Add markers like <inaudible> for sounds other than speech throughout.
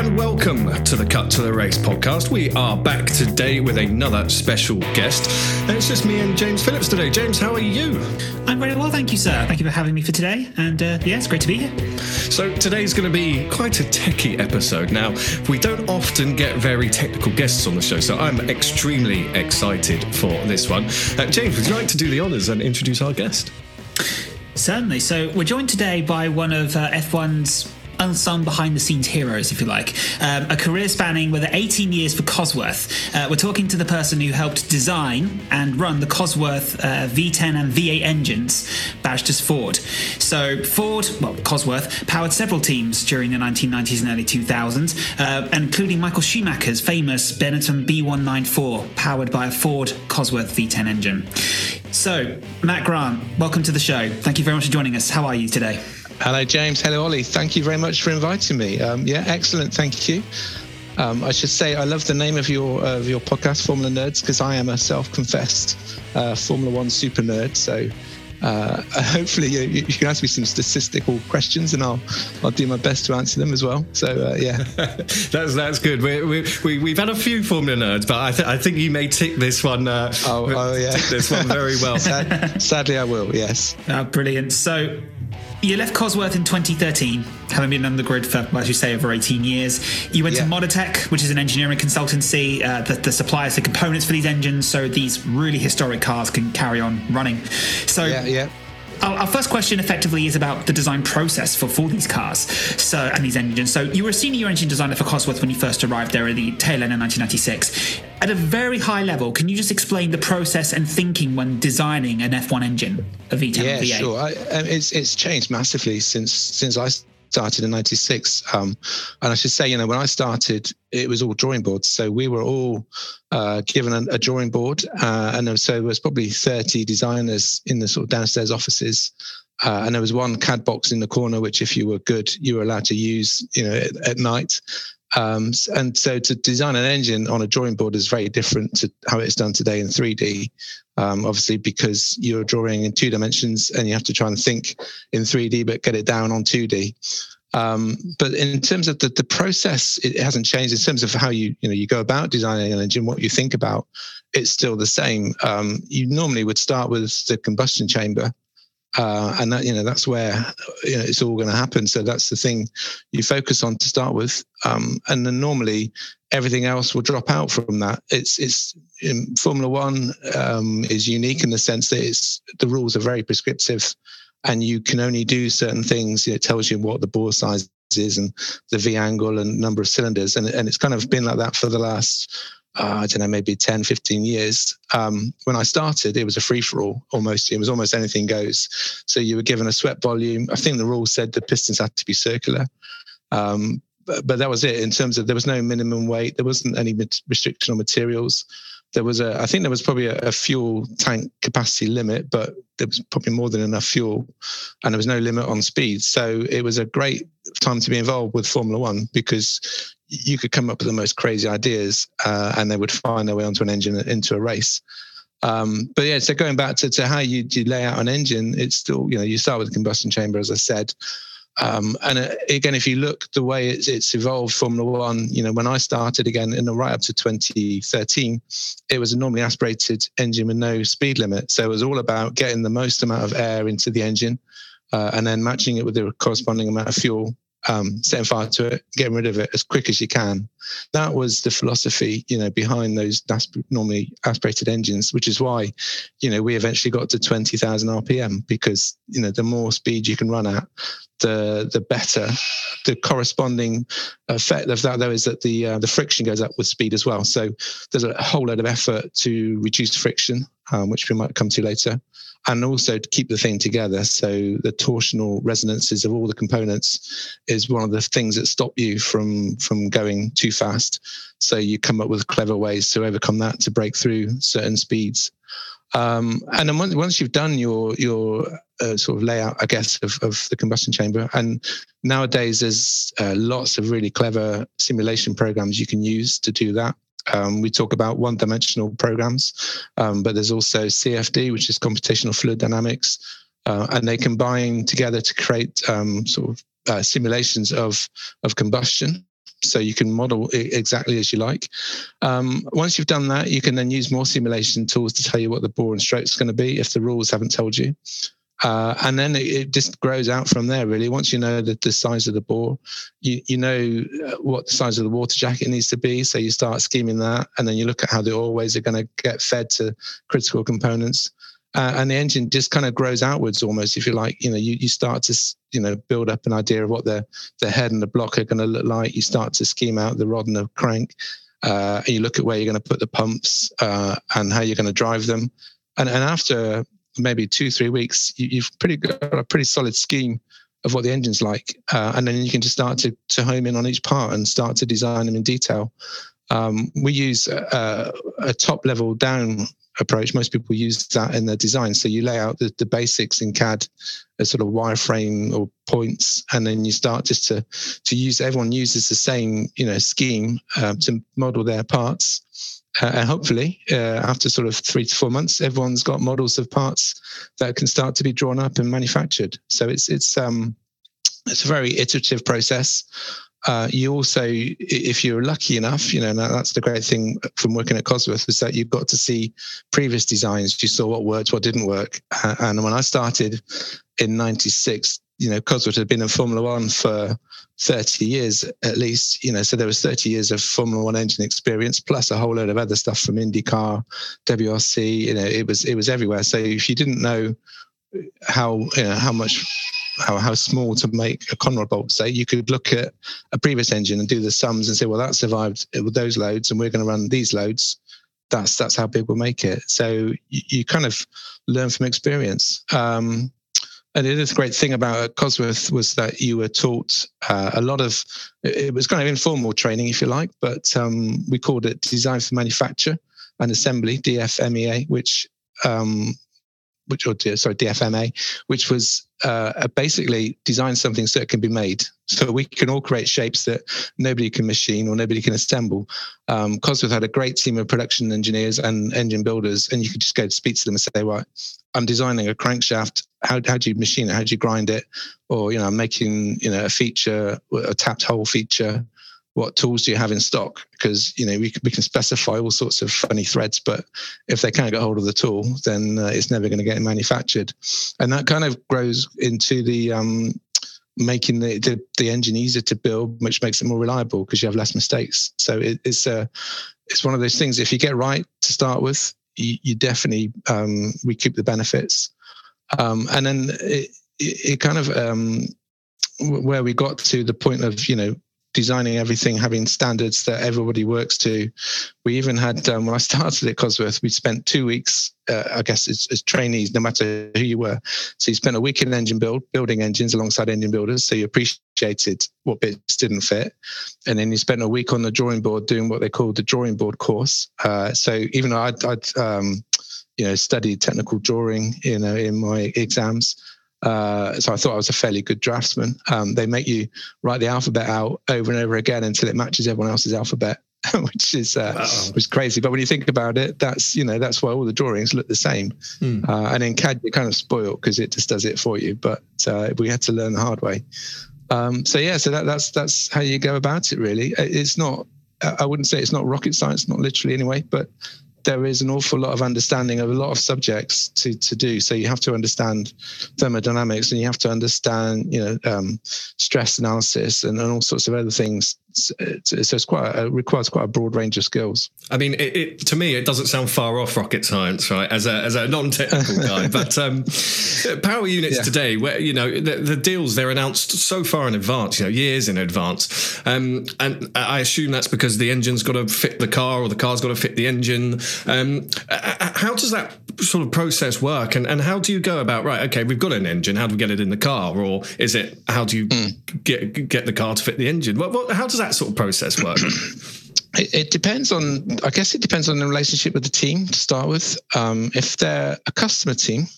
And welcome to the Cut to the Race podcast. We are back today with another special guest. And it's just me and James Phillips today. James, how are you? I'm very well, thank you, sir. Thank you for having me for today. And uh, yeah, it's great to be here. So, today's going to be quite a techie episode. Now, we don't often get very technical guests on the show, so I'm extremely excited for this one. Uh, James, would you like to do the honours and introduce our guest? Certainly. So we're joined today by one of uh, F1's unsung behind the scenes heroes, if you like. Um, a career spanning with 18 years for Cosworth. Uh, we're talking to the person who helped design and run the Cosworth uh, V10 and V8 engines, badged as Ford. So Ford, well, Cosworth, powered several teams during the 1990s and early 2000s, uh, including Michael Schumacher's famous Benetton B194, powered by a Ford Cosworth V10 engine. So, Matt Grant, welcome to the show. Thank you very much for joining us. How are you today? Hello, James. Hello, Ollie. Thank you very much for inviting me. Um, yeah, excellent. Thank you. Um, I should say I love the name of your of your podcast, Formula Nerds, because I am a self-confessed uh, Formula One super nerd. So uh, <laughs> hopefully you, you, can ask me some statistical questions, and I'll I'll do my best to answer them as well. So uh, yeah, <laughs> that's that's good. We, we, we, we've had a few Formula Nerds, but I, th- I think you may tick this one. Uh, oh, oh yeah, tick this one very well. <laughs> Sad, sadly, I will. Yes. Uh, brilliant. So you left Cosworth in 2013, having been on the grid for, as you say, over 18 years. You went yeah. to Moditech, which is an engineering consultancy uh, that, that supplies the components for these engines so these really historic cars can carry on running. So, yeah, yeah. Our, our, first question effectively is about the design process for, for these cars so and these engines. So you were a senior engine designer for Cosworth when you first arrived there at the tail end of 1996. At a very high level, can you just explain the process and thinking when designing an F1 engine, a V10 yeah, V8? sure. I, um, it's it's changed massively since since I started in 96 um, and i should say you know when i started it was all drawing boards. So we were all uh, given a, a, drawing board uh, and so there was probably 30 designers in the sort of downstairs offices uh, and there was one cad box in the corner which if you were good you were allowed to use you know at, at night um, and so to design an engine on a drawing board is very different to how it's done today in 3D. Um, obviously, because you're drawing in two dimensions and you have to try and think in 3D, but get it down on 2D. Um, but in terms of the, the process, it hasn't changed. In terms of how you you know you go about designing an engine, what you think about, it's still the same. Um, you normally would start with the combustion chamber, uh, and that you know that's where you know, it's all going to happen. So that's the thing you focus on to start with, um, and then normally everything else will drop out from that. It's it's Formula One um, is unique in the sense that it's the rules are very prescriptive, and you can only do certain things. It tells you what the bore size is and the V angle and number of cylinders, and and it's kind of been like that for the last uh, I don't know, maybe 10, 15 years. Um, when I started, it was a free for all almost. It was almost anything goes. So you were given a swept volume. I think the rule said the pistons had to be circular. Um, but, but, that was it in terms of there was no minimum weight, there wasn't any restriction on materials. There was a, I think there was probably a, a fuel tank capacity limit, but there was probably more than enough fuel, and there was no limit on speed. So it was a great time to be involved with Formula One because you could come up with the most crazy ideas, uh, and they would find their way onto an engine into a race. Um, but yeah, so going back to, to how you, you lay out an engine, it's still, you know, you start with a combustion chamber, as I said. Um, and uh, again, if you look the way it's, it's, evolved, Formula One, you know, when I started again in the right up to 2013, it was a normally aspirated engine with no speed limit. So it was all about getting the most amount of air into the engine uh, and then matching it with the corresponding amount of fuel um, setting fire to it, getting rid of it as quick as you can. That was the philosophy, you know, behind those normally aspirated engines, which is why, you know, we eventually got to 20,000 RPM because, you know, the more speed you can run at, the the better. The corresponding effect of that, though, is that the uh, the friction goes up with speed as well. So there's a whole load of effort to reduce friction, um, which we might come to later and also to keep the thing together. So the torsional resonances of all the components is one of the things that stop you from from going too fast. So you come up with clever ways to overcome that to break through certain speeds. Um, and then once, once you've done your your uh, sort of layout, I guess, of, of the combustion chamber, and nowadays there's uh, lots of really clever simulation programs you can use to do that. Um, we talk about one dimensional programs, um, but there's also CFD, which is computational fluid dynamics, uh, and they combine together to create um, sort of uh, simulations of, of combustion. So you can model it exactly as you like. Um, once you've done that, you can then use more simulation tools to tell you what the bore and stroke is going to be if the rules haven't told you. Uh, and then it, it, just grows out from there, really. Once you know the, the size of the bore, you, you know uh, what the size of the water jacket needs to be. So you start scheming that, and then you look at how the oilways are going to get fed to critical components. Uh, and the engine just kind of grows outwards almost, if you like. You know, you, you start to, you know, build up an idea of what the, the head and the block are going to look like. You start to scheme out the rod and the crank. Uh, and you look at where you're going to put the pumps uh, and how you're going to drive them. And, and after maybe two, three weeks, you, have pretty got a pretty solid scheme of what the engine's like. Uh, and then you can just start to, to home in on each part and start to design them in detail. Um, we use a, a, top level down approach. Most people use that in their design. So you lay out the, the basics in CAD as sort of wireframe or points, and then you start just to to use. Everyone uses the same you know scheme uh, to model their parts uh, and hopefully, uh, after sort of three to four months, everyone's got models of parts that can start to be drawn up and manufactured. So it's it's um, it's a very iterative process. Uh, you also, if you're lucky enough, you know, that's the great thing from working at Cosworth is that you've got to see previous designs. You saw what worked, what didn't work. and when I started in '96, you know, Cosworth had been in Formula One for 30 years at least, you know, so there was 30 years of Formula One engine experience plus a whole load of other stuff from IndyCar, WRC, you know, it was, it was everywhere. So if you didn't know how, you know, how much, how, how small to make a conrod bolt, say, you could look at a previous engine and do the sums and say, well, that survived with those loads and we're going to run these loads. That's, that's how big we'll make it. So you, you kind of learn from experience. Um, and the other great thing about Cosworth was that you were taught uh, a lot of, it was kind of informal training, if you like, but um, we called it Design for Manufacture and Assembly, DFMEA, which um, which or sorry DFMA, which was uh, basically design something so it can be made. So we can all create shapes that nobody can machine or nobody can assemble. Um, Cosworth had a great team of production engineers and engine builders, and you could just go to speak to them and say, "Right, I'm designing a crankshaft. How how do you machine it? How do you grind it? Or you know, I'm making you know a feature, a tapped hole feature." what tools do you have in stock? Because you know we can, we can specify all sorts of funny threads, but if they can't get hold of the tool, then uh, it's never going to get manufactured. And that kind of grows into the um, making the, the, the engine easier to build, which makes it more reliable because you have less mistakes. So it, it's a uh, it's one of those things. If you get right to start with, you, you definitely um, recoup the benefits. Um, and then it, it, it kind of um, where we got to the point of you know designing everything, having standards that everybody works to. We even had, um, when I <laughs> started at Cosworth, we spent two weeks, uh, I guess, as, as, trainees, no matter who you were. So you spent a week in engine build, building engines alongside engine builders. So you appreciated what bits didn't fit. And then you spent a week on the drawing board doing what they called the drawing board course. Uh, so even though I'd, I'd um, you know, studied technical drawing, you know, in my exams, uh, so I thought I was a fairly good draftsman. Um, they make you write the alphabet out over and over again until it matches everyone else's alphabet, <laughs> which is uh, wow. which is crazy. But when you think about it, that's you know that's why all the drawings look the same. Mm. Uh, and in CAD, you're kind of spoiled because it just does it for you. But uh, we had to learn the hard way. Um, so yeah, so that, that's that's how you go about it. Really, it's not. I wouldn't say it's not rocket science, not literally anyway, but there is an awful lot of understanding of a lot of subjects to, to do. So you have to understand thermodynamics and you have to understand, you know, um, stress analysis and, and all sorts of other things so it's quite a, it requires quite a broad range of skills. I mean, it, it, to me, it doesn't sound far off rocket science, right? As a as a non-technical <laughs> guy, but um, power units yeah. today, where you know the, the, deals they're announced so far in advance, you know, years in advance, um, and I assume that's because the engine's got to fit the car or the car's got to fit the engine. Um, how does that sort of process work, and and how do you go about right? Okay, we've got an engine. How do we get it in the car, or is it how do you mm. get get the car to fit the engine? What, what how does that sort of process work? <clears throat> It, it, depends on, I guess it depends on the relationship with the team to start with. Um, if they're a customer team,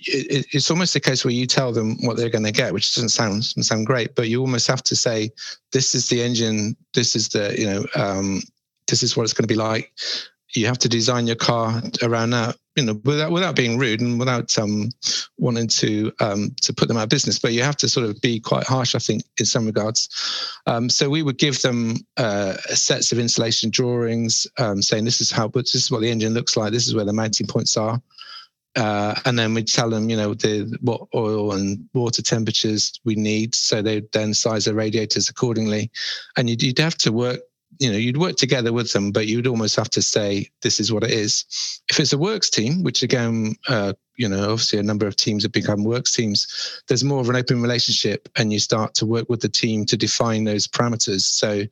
it, it's almost a case where you tell them what they're going to get, which doesn't sound doesn't sound great, but you almost have to say, "This is the engine. This is the you know, um, this is what it's going to be like." You have to design your car around that you know, without without being rude and without um, wanting to um, to put them out of business, but you have to sort of be quite harsh, I think, in some regards. Um, so we would give them uh, sets of installation drawings, um, saying this is how, this is what the engine looks like, this is where the mounting points are. Uh, and then we'd tell them, you know, the what oil and water temperatures we need. So they then size their radiators accordingly. And you'd, you'd have to work you know you'd work together with them but you'd almost have to say this is what it is. If it's a works team which again uh, you know obviously a number of teams have become works teams there's more of an open relationship and you start to work with the team to define those parameters. So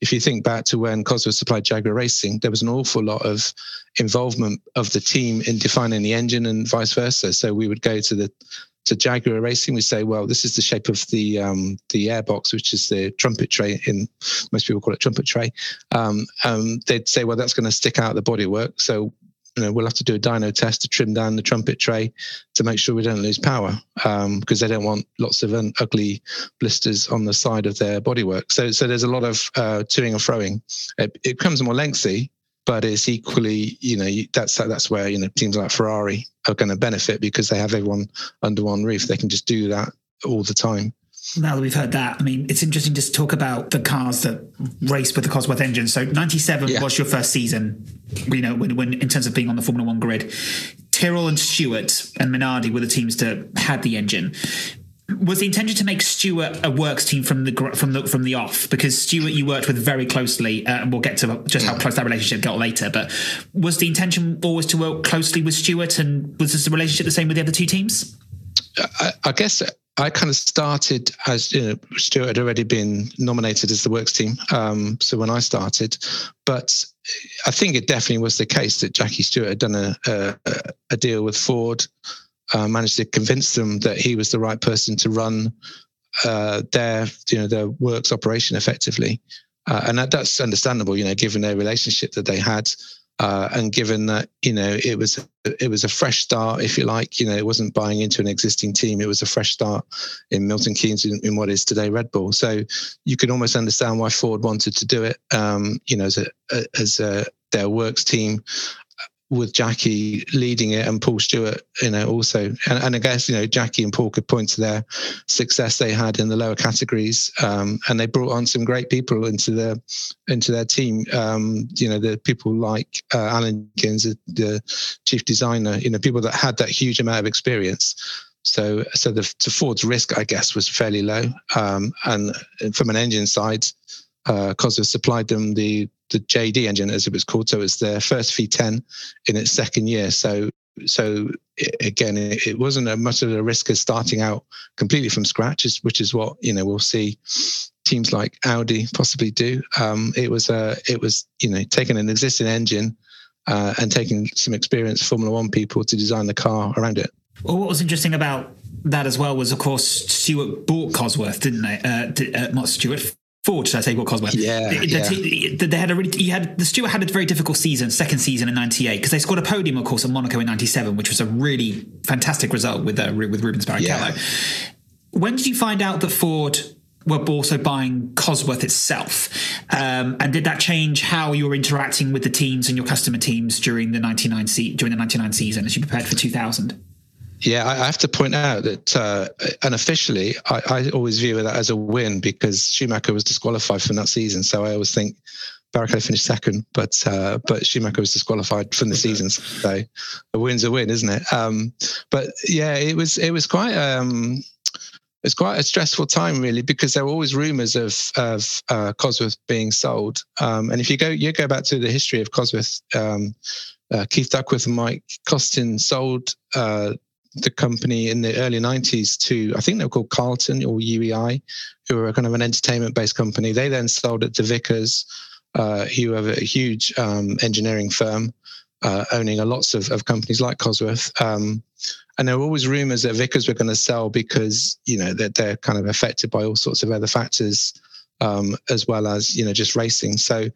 if you think back to when cosworth supplied jaguar racing there was an awful lot of involvement of the team in defining the engine and vice versa. So we would go to the to Jaguar Racing, we say, well, this is the shape of the um, the airbox, which is the trumpet tray. In most people call it trumpet tray. Um, um, they'd say, well, that's going to stick out the bodywork, so you know we'll have to do a dyno test to trim down the trumpet tray to make sure we don't lose power um, because they don't want lots of un- ugly blisters on the side of their bodywork. So so there's a lot of uh, toing and froing. It, it becomes more lengthy, but it's equally, you know, that's that's where you know teams like Ferrari are going to benefit because they have everyone under one roof. They can just do that all the time. Now that we've heard that, I mean, it's interesting just to talk about the cars that race with the Cosworth engine. So, '97 yeah. was your first season, you know, when, when in terms of being on the Formula One grid. Tyrrell and Stewart and Minardi were the teams that had the engine was the intention to make Stewart a works team from the from the from the off? Because Stewart you worked with very closely uh, and we'll get to just how close that relationship got later but was the intention always to work closely with Stewart and was this the relationship the same with the other two teams? I, I guess I kind of started as you know Stewart had already been nominated as the works team um, so when I started but I think it definitely was the case that Jackie Stewart had done a, a, a deal with Ford uh, managed to convince them that he was the right person to run uh, their you know their works operation effectively, uh, and that, that's understandable. You know, given their relationship that they had. Uh, and given that you know it was it was a fresh start, if you like, you know it wasn't buying into an existing team. It was a fresh start in Milton Keynes in, in what is today Red Bull. So you can almost understand why Ford wanted to do it. Um, you know, as a as a their works team, with Jackie leading it and Paul Stewart, you know, also. And, and, I guess, you know, Jackie and Paul could point to their success they had in the lower categories. Um, and they brought on some great people into their into their team. Um, you know, the people like uh, Alan Jenkins, the chief designer, you know, people that had that huge amount of experience. So, so the, the Ford's risk, I guess, was fairly low. Um, and from an engine side, uh, Cosworth supplied them the the JD engine, as it was called. So it's their first V10 in its second year. So so it, again, it, it, wasn't as much of a risk as starting out completely from scratch, which is what you know we'll see teams like Audi possibly do. Um, it was a, it was you know taking an existing engine uh, and taking some experienced Formula One people to design the car around it. Well, what was interesting about that as well was, of course, Stewart bought Cosworth, didn't they? Uh, did, uh, not Stewart. Ford, should I say, what Cosworth? Yeah, the, yeah. The, they had a really, you had the Stewart had a very difficult season, second season in '98, because they scored a podium, of course, in Monaco in '97, which was a really fantastic result with uh, with Rubens Barrichello. Yeah. When did you find out that Ford were also buying Cosworth itself. Um, and did that change how you were interacting with the teams and your customer teams during the 99 se- during the 99 season as you prepared for 2000? Yeah, I have to point out that uh, unofficially, I, I, always view that as a win because Schumacher was disqualified from that season. So I always think Barrichello finished second, but uh, but Schumacher was disqualified from the season. So a win's a win, isn't it? Um, but yeah, it was it was quite um, it's quite a stressful time really because there were always rumours of of uh, Cosworth being sold. Um, and if you go you go back to the history of Cosworth, um, uh, Keith Duckworth and Mike Costin sold uh, the company in the early 90s to I think they were called Carlton or UEI, who were kind of an entertainment based company. They then sold it to Vickers, uh, who have a huge um, engineering firm. Uh, owning a lots of, of companies like Cosworth. Um, and there were always rumors that Vickers were going to sell because you know that they're, kind of affected by all sorts of other factors um, as well as you know just racing so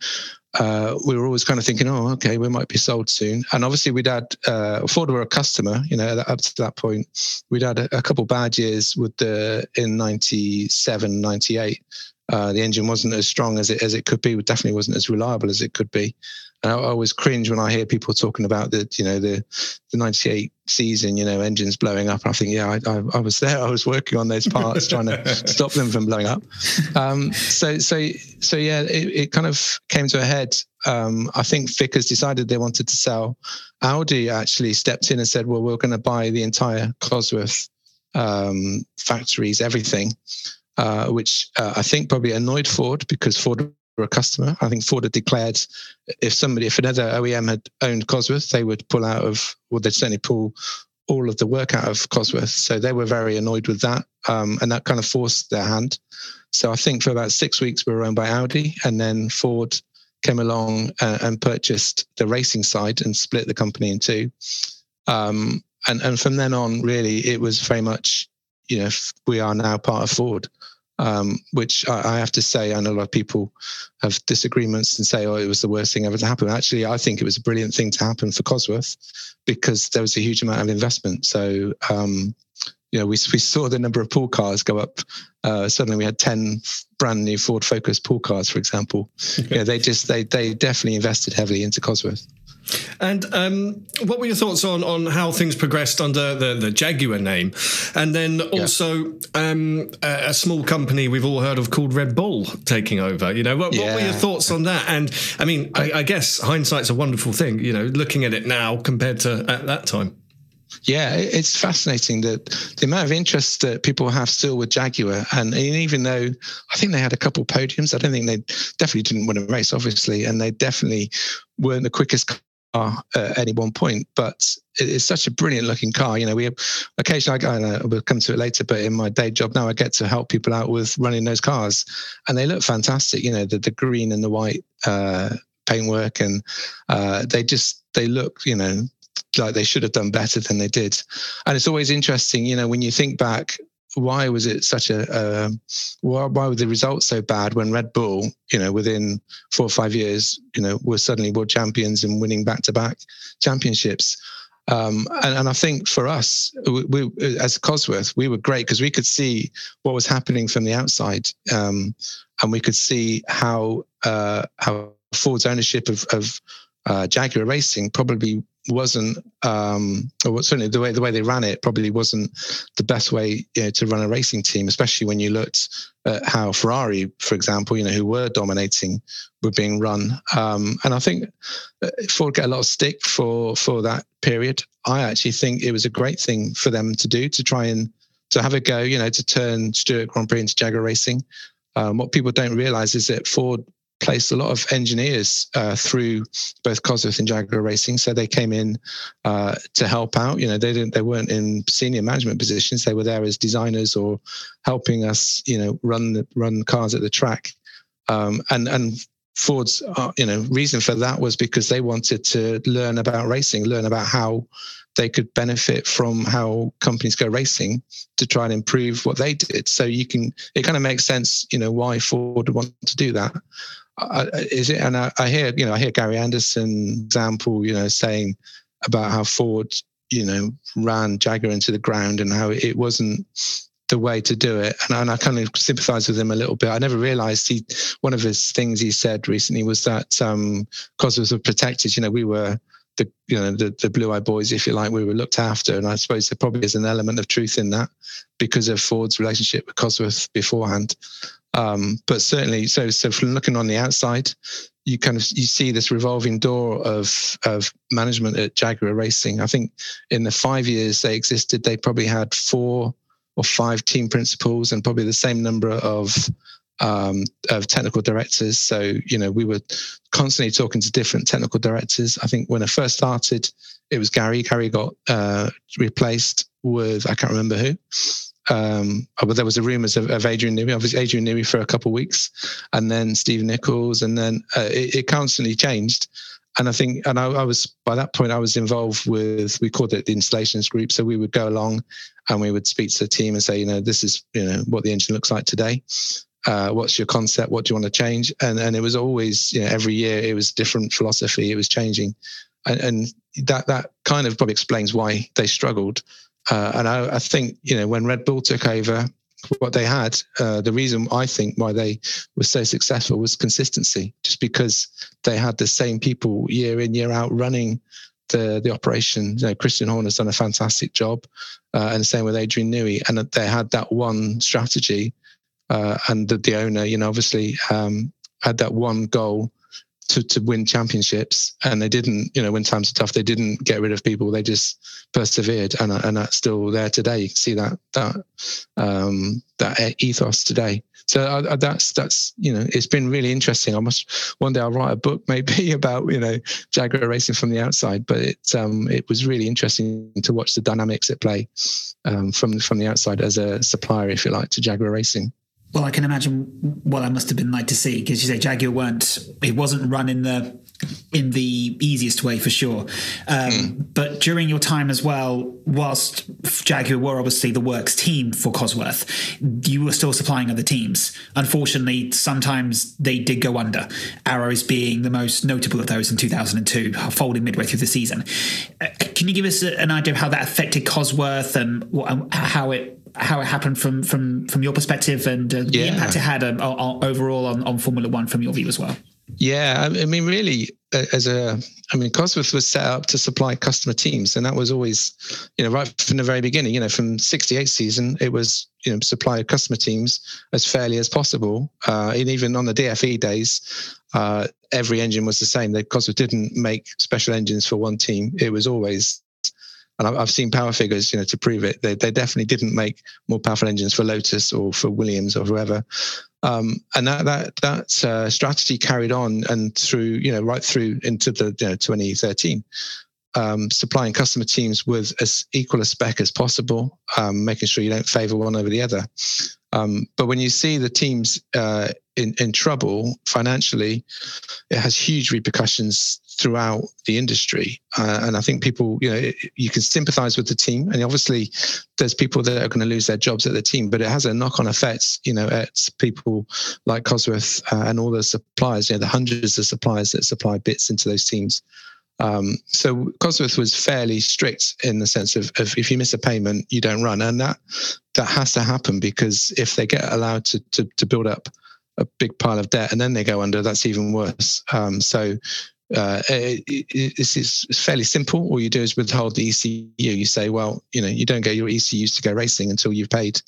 uh, we were always kind of thinking oh okay we might be sold soon and obviously we'd had uh, Ford were a customer you know up to that point we'd had a, a couple bad years with the in 97 98 uh, the engine wasn't as strong as it as it could be. It definitely wasn't as reliable as it could be. And I, I always cringe when I hear people talking about the you know the the '98 season, you know, engines blowing up. I think, yeah, I, I, I was there. <laughs> I was working on those parts, trying to <laughs> stop them from blowing up. Um, so so so yeah, it, it kind of came to a head. Um, I think Vickers decided they wanted to sell. Audi actually stepped in and said, well, we're going to buy the entire Cosworth um, factories, everything uh, which uh, I think probably annoyed Ford because Ford were a customer. I think Ford had declared if somebody, if another OEM had owned Cosworth, they would pull out of, well, they'd certainly pull all of the work out of Cosworth. So they were very annoyed with that. Um, and that kind of forced their hand. So I think for about six weeks, we were owned by Audi. And then Ford came along uh, and purchased the racing side and split the company in two. Um, and, and from then on, really, it was very much you know, we are now part of Ford. Um, which I, I, have to say, I know a lot of people have disagreements and say, "Oh, it was the worst thing ever to happen." Actually, I think it was a brilliant thing to happen for Cosworth because there was a huge amount of investment. So, um, you know, we we saw the number of pool cars go up. Uh, suddenly, we had ten brand new Ford Focus pool cars, for example. <laughs> yeah, they just they they definitely invested heavily into Cosworth. And um, what were your thoughts on on how things progressed under the, the Jaguar name, and then also yeah. um, a, a, small company we've all heard of called Red Bull taking over? You know, what, yeah. what were your thoughts on that? And I mean, I, I guess hindsight's a wonderful thing. You know, looking at it now compared to at that time. Yeah, it's fascinating that the amount of interest that people have still with Jaguar, and even though I think they had a couple podiums, I don't think they definitely didn't win a race, obviously, and they definitely weren't the quickest at any one point, but it's such a brilliant looking car. You know, we have occasionally, I, know, we'll come to it later, but in my day job now, I get to help people out with running those cars and they look fantastic. You know, the, the green and the white uh, paintwork and uh, they just, they look, you know, like they should have done better than they did. And it's always interesting, you know, when you think back why was it such a uh, why, why were the results so bad when Red Bull, you know, within four or five years, you know, were suddenly world champions and winning back to back championships? Um, and, and, I think for us, we, we, as Cosworth, we were great because we could see what was happening from the outside, um, and we could see how uh, how Ford's ownership of, of uh, Jaguar Racing probably wasn't um, or certainly the way the way they ran it probably wasn't the best way you know, to run a racing team, especially when you looked at how Ferrari, for example, you know, who were dominating, were being run. Um, and I think uh, Ford get a lot of stick for for that period. I actually think it was a great thing for them to do to try and to have a go, you know, to turn Stewart Grand Prix into Jaguar Racing. Um, what people don't realize is that Ford placed a lot of engineers uh, through both Cosworth and Jaguar Racing. So they came in uh, to help out. You know, they didn't, they weren't in senior management positions. They were there as designers or helping us, you know, run the, run cars at the track. Um, and and Ford's, uh, you know, reason for that was because they wanted to learn about racing, learn about how they could benefit from how companies go racing to try and improve what they did. So you can, it kind of makes sense, you know, why Ford would want to do that. Uh, is it? And I, I, hear, you know, I hear Gary Anderson example, you know, saying about how Ford, you know, ran Jaguar into the ground and how it wasn't the way to do it. And, and I kind of sympathize with him a little bit. I never realized he, one of his things he said recently was that um, Cosworth were protected. You know, we were the you know the, the blue eye boys if you like we were looked after and i suppose there probably is an element of truth in that because of ford's relationship with cosworth beforehand um, but certainly so so from looking on the outside you kind of you see this revolving door of of management at jaguar racing i think in the five years they existed they probably had four or five team principals and probably the same number of um, of technical directors. So, you know, we were constantly talking to different technical directors. I think when I first started, it was Gary. Gary got uh, replaced with, I can't remember who. Um, oh, but there was a rumors of, of Adrian Newey, obviously Adrian Newey for a couple of weeks, and then Steve Nichols, and then uh, it, it, constantly changed. And I think, and I, I, was by that point, I was involved with we called it the installations group. So we would go along, and we would speak to the team and say, you know, this is you know what the engine looks like today uh, what's your concept? What do you want to change? And and it was always, you know, every year it was different philosophy. It was changing, and, and that that kind of probably explains why they struggled. Uh, and I, I, think you know when Red Bull took over, what they had, uh, the reason I think why they were so successful was consistency. Just because they had the same people year in year out running the the operation. You know, Christian Horner's done a fantastic job, uh, and the same with Adrian Newey, and they had that one strategy uh, and the, the, owner, you know, obviously um, had that one goal to to win championships, and they didn't. You know, when times are tough, they didn't get rid of people. They just persevered, and and that's still there today. You can see that that um, that ethos today. So uh, that's that's you know it's been really interesting. I must one day I'll write a book <laughs> maybe about you know Jaguar racing from the outside, but it um, it was really interesting to watch the dynamics at play um, from from the outside as a supplier, if you like, to Jaguar racing. Well, I can imagine what that must have been like to see because you say Jaguar weren't it wasn't run in the in the easiest way for sure. Um, mm. But during your time as well, whilst Jaguar were obviously the works team for Cosworth, you were still supplying other teams. Unfortunately, sometimes they did go under. Arrows being the most notable of those in 2002, folding midway through the season. Uh, can you give us an idea of how that affected Cosworth and how it how it happened from from from your perspective and uh, the impact it had um, overall on, on Formula One from your view as well. Yeah, I mean, really, as a, I mean, Cosworth was set up to supply customer teams, and that was always, you know, right from the very beginning. You know, from '68 season, it was, you know, supply of customer teams as fairly as possible. Uh, and even on the DFV days, uh, every engine was the same. They Cosworth didn't make special engines for one team. It was always and I've seen power figures, you know, to prove it. They, they definitely didn't make more powerful engines for Lotus or for Williams or whoever. Um, and that that that uh, strategy carried on and through, you know, right through into the you know, 2013. Um, supplying customer teams with as equal a spec as possible, um, making sure you don't favor one over the other. Um, but when you see the teams uh, in, in trouble financially, it has huge repercussions throughout the industry. Uh, and I think people, you know, you can sympathize with the team. And obviously, there's people that are going to lose their jobs at the team, but it has a knock on effect, you know, at people like Cosworth uh, and all the suppliers, you know, the hundreds of suppliers that supply bits into those teams. Um, so Cosworth was fairly strict in the sense of, of, if you miss a payment, you don't run, and that that has to happen because if they get allowed to to, to build up a big pile of debt and then they go under, that's even worse. Um, so uh, it, it, it's, fairly simple. All you do is withhold the ECU. You say, well, you know, you don't get your ECUs to go racing until you've paid,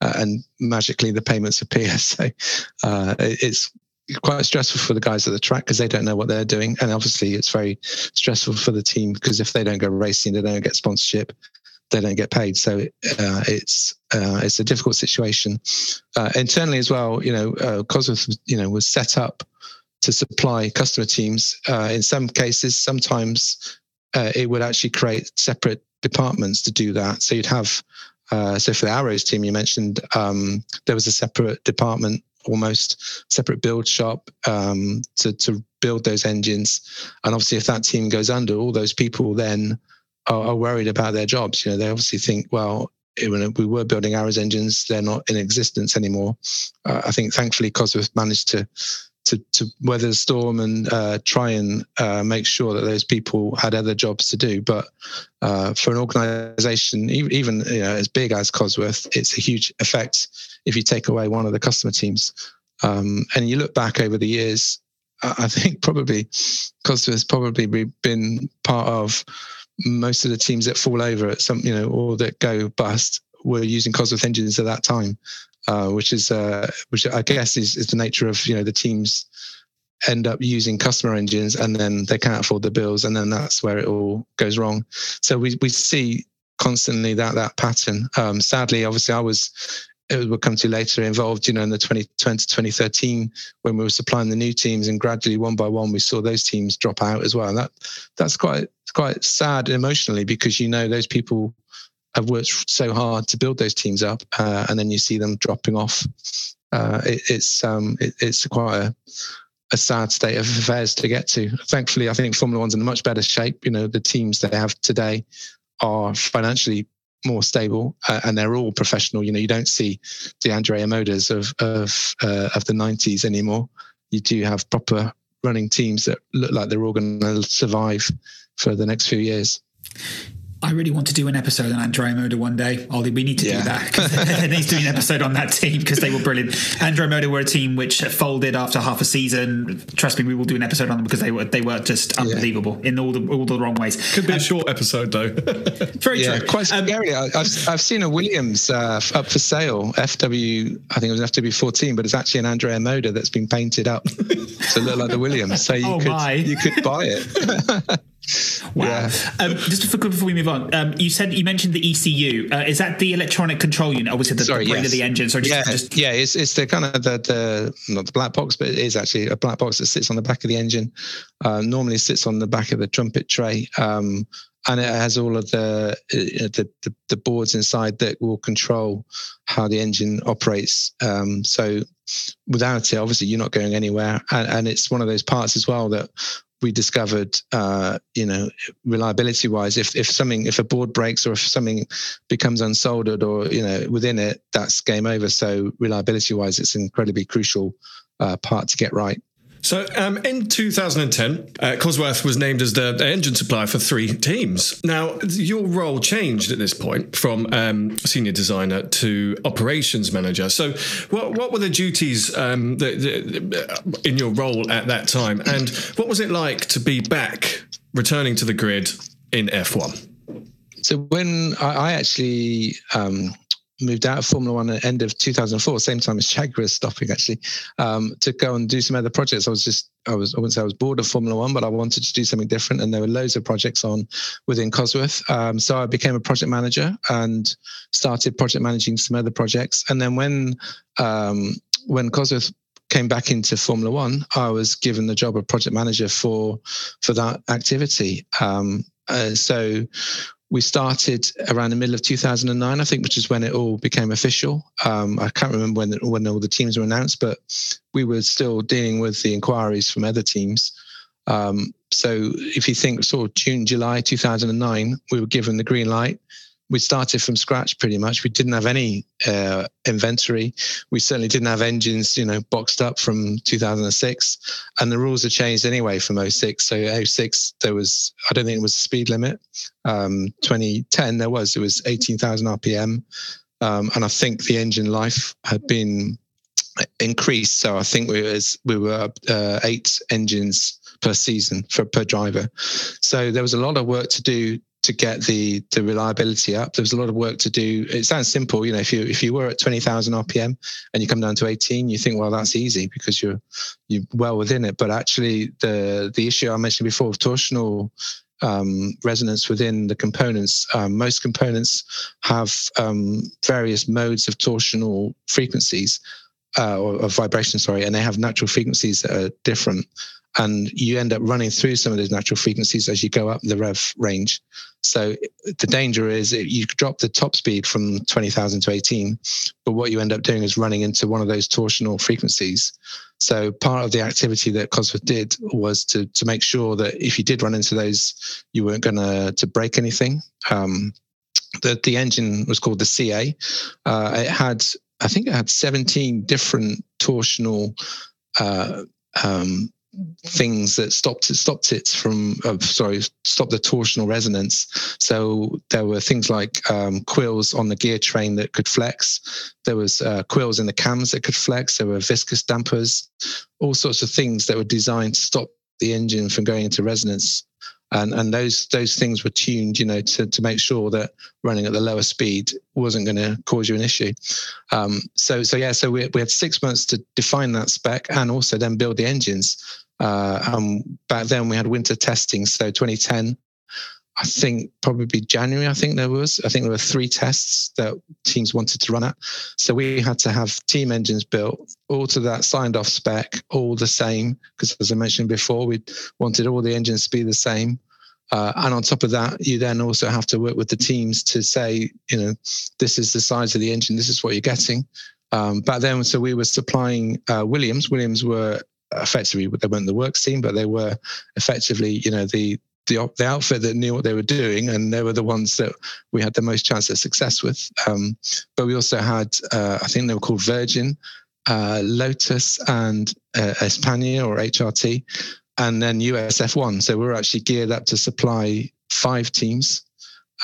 uh, and magically the payments appear. <laughs> So uh, it's quite stressful for the guys at the track because they don't know what they're doing, and obviously it's very stressful for the team because if they don't go racing, they don't get sponsorship, they don't get paid. So uh, it's uh, it's a difficult situation uh, internally as well. You know, uh, Cosworth, you know, was set up to supply customer teams. Uh, in some cases, sometimes uh, it would actually create separate departments to do that. So you'd have, uh, so for the Arrows team you mentioned, um, there was a separate department, almost separate build shop um, to to build those engines. And obviously, if that team goes under, all those people then are, are worried about their jobs. You know, they obviously think, well, when we were building Arrows engines, they're not in existence anymore. Uh, I think thankfully Cosworth managed to to, to weather the storm and uh, try and uh, make sure that those people had other jobs to do. But uh, for an organisation, even you know, as big as Cosworth, it's a huge effect if you take away one of the customer teams. Um, and you look back over the years, I think probably Cosworth's probably been part of most of the teams that fall over at some, you know, or that go bust were using Cosworth engines at that time, uh, which is, uh, which I guess is, is the nature of, you know, the teams end up using customer engines and then they can't afford the bills and then that's where it all goes wrong. So we, we see constantly that, that pattern. Um, sadly, obviously I was it will come to later, involved, you know, in the 2020, 2013, when we were supplying the new teams and gradually one by one, we saw those teams drop out as well. And that, that's quite, quite sad emotionally because, you know, those people have worked so hard to build those teams up uh, and then you see them dropping off. Uh, it, it's, um, it, it's quite a, a sad state of affairs to get to. Thankfully, I think Formula One's in a much better shape. You know, the teams they have today are financially more stable, uh, and they're all professional. You know, you don't see the Andrea Modas of of uh, of the '90s anymore. You do have proper running teams that look like they're all going to survive for the next few years. I really want to do an episode on Andrea Moda one day. Ollie, we need to yeah. do that. <laughs> there needs to be an episode on that team because they were brilliant. Andrea Moda were a team which folded after half a season. Trust me, we will do an episode on them because they were they were just unbelievable yeah. in all the all the wrong ways. Could be um, a short episode though. <laughs> very yeah, true. Quite um, scary. I've I've seen a Williams uh, up for sale. FW, I think it was FW fourteen, but it's actually an Andrea Moda that's been painted up <laughs> to look like the Williams. So you oh could my. you could buy it. Wow. Yeah. Um, just before, before we move on, um, you said you mentioned the ECU. Uh, is that the electronic control unit? Obviously, the, Sorry, the brain yes. of the engine. So just, yeah, just... yeah, it's it's the kind of the, the not the black box, but it is actually a black box that sits on the back of the engine. Uh, normally sits on the back of the trumpet tray. Um, and it has all of the, uh, the, the the boards inside that will control how the engine operates. Um, so without it, obviously you're not going anywhere, and, and, it's one of those parts as well that we discovered, uh, you know, reliability wise, if, if something, if a board breaks or if something becomes unsoldered or, you know, within it, that's game over. So reliability wise, it's an incredibly crucial uh, part to get right. So, um, in 2010, uh, Cosworth was named as the engine supplier for three teams. Now, your role changed at this point from um, senior designer to operations manager. So, what, what were the duties um, the, the, in your role at that time, and what was it like to be back, returning to the grid in F1? So, when I, I actually um, moved out of Formula One at the end of 2004, same time as Jaguar stopping actually, um, to go and do some other projects. I was just, I was, I wouldn't say I was bored of Formula One, but I wanted to do something different. And there were loads of projects on within Cosworth. Um, so I became a project manager and started project managing some other projects. And then when, um, when Cosworth came back into Formula One, I was given the job of project manager for, for that activity. Um, uh, so we started around the middle of 2009, I think, which is when it all became official. Um, I can't remember when when all the teams were announced, but we were still dealing with the inquiries from other teams. Um, so if you think sort of June, July 2009, we were given the green light we started from scratch pretty much. We didn't have any uh, inventory. We certainly didn't have engines, you know, boxed up from 2006. And the rules had changed anyway from 06. So 06, there was, I don't think it was a speed limit. Um, 2010, there was, it was 18,000 RPM. Um, and I think the engine life had been increased. So I think we was we were uh, eight engines per season for per driver. So there was a lot of work to do to get the the reliability up. There was a lot of work to do. It sounds simple, you know. If you if you were at twenty thousand RPM and you come down to eighteen, you think, well, that's easy because you're you're well within it. But actually, the the issue I mentioned before of torsional um, resonance within the components. Um, most components have um, various modes of torsional frequencies, uh, or of vibration, sorry, and they have natural frequencies that are different. And you end up running through some of those natural frequencies as you go up the rev range. So the danger is you drop the top speed from 20,000 to 18, but what you end up doing is running into one of those torsional frequencies. So part of the activity that Cosworth did was to to make sure that if you did run into those, you weren't going to to break anything. Um, the the engine was called the CA. Uh, it had I think it had 17 different torsional uh, um, things that stopped it stopped it from uh, sorry stopped the torsional resonance. So there were things like um, quills on the gear train that could flex. There was uh, quills in the cams that could flex. There were viscous dampers. All sorts of things that were designed to stop the engine from going into resonance. And and those those things were tuned, you know, to to make sure that running at the lower speed wasn't going to cause you an issue. Um, so so yeah, so we we had six months to define that spec and also then build the engines. Uh, um, back then we had winter testing, so 2010 I think probably January, I think there was. I think there were three tests that teams wanted to run at. So we had to have team engines built, all to that signed off spec, all the same. Because as I mentioned before, we wanted all the engines to be the same. Uh, and on top of that, you then also have to work with the teams to say, you know, this is the size of the engine, this is what you're getting. Um, back then, so we were supplying uh, Williams. Williams were effectively they weren't the works team, but they were effectively, you know, the the, the outfit that knew what they were doing, and they were the ones that we had the most chance of success with. Um, but we also had, uh, I think they were called Virgin, uh, Lotus, and uh, Espana or HRT, and then USF1. So we were actually geared up to supply five teams.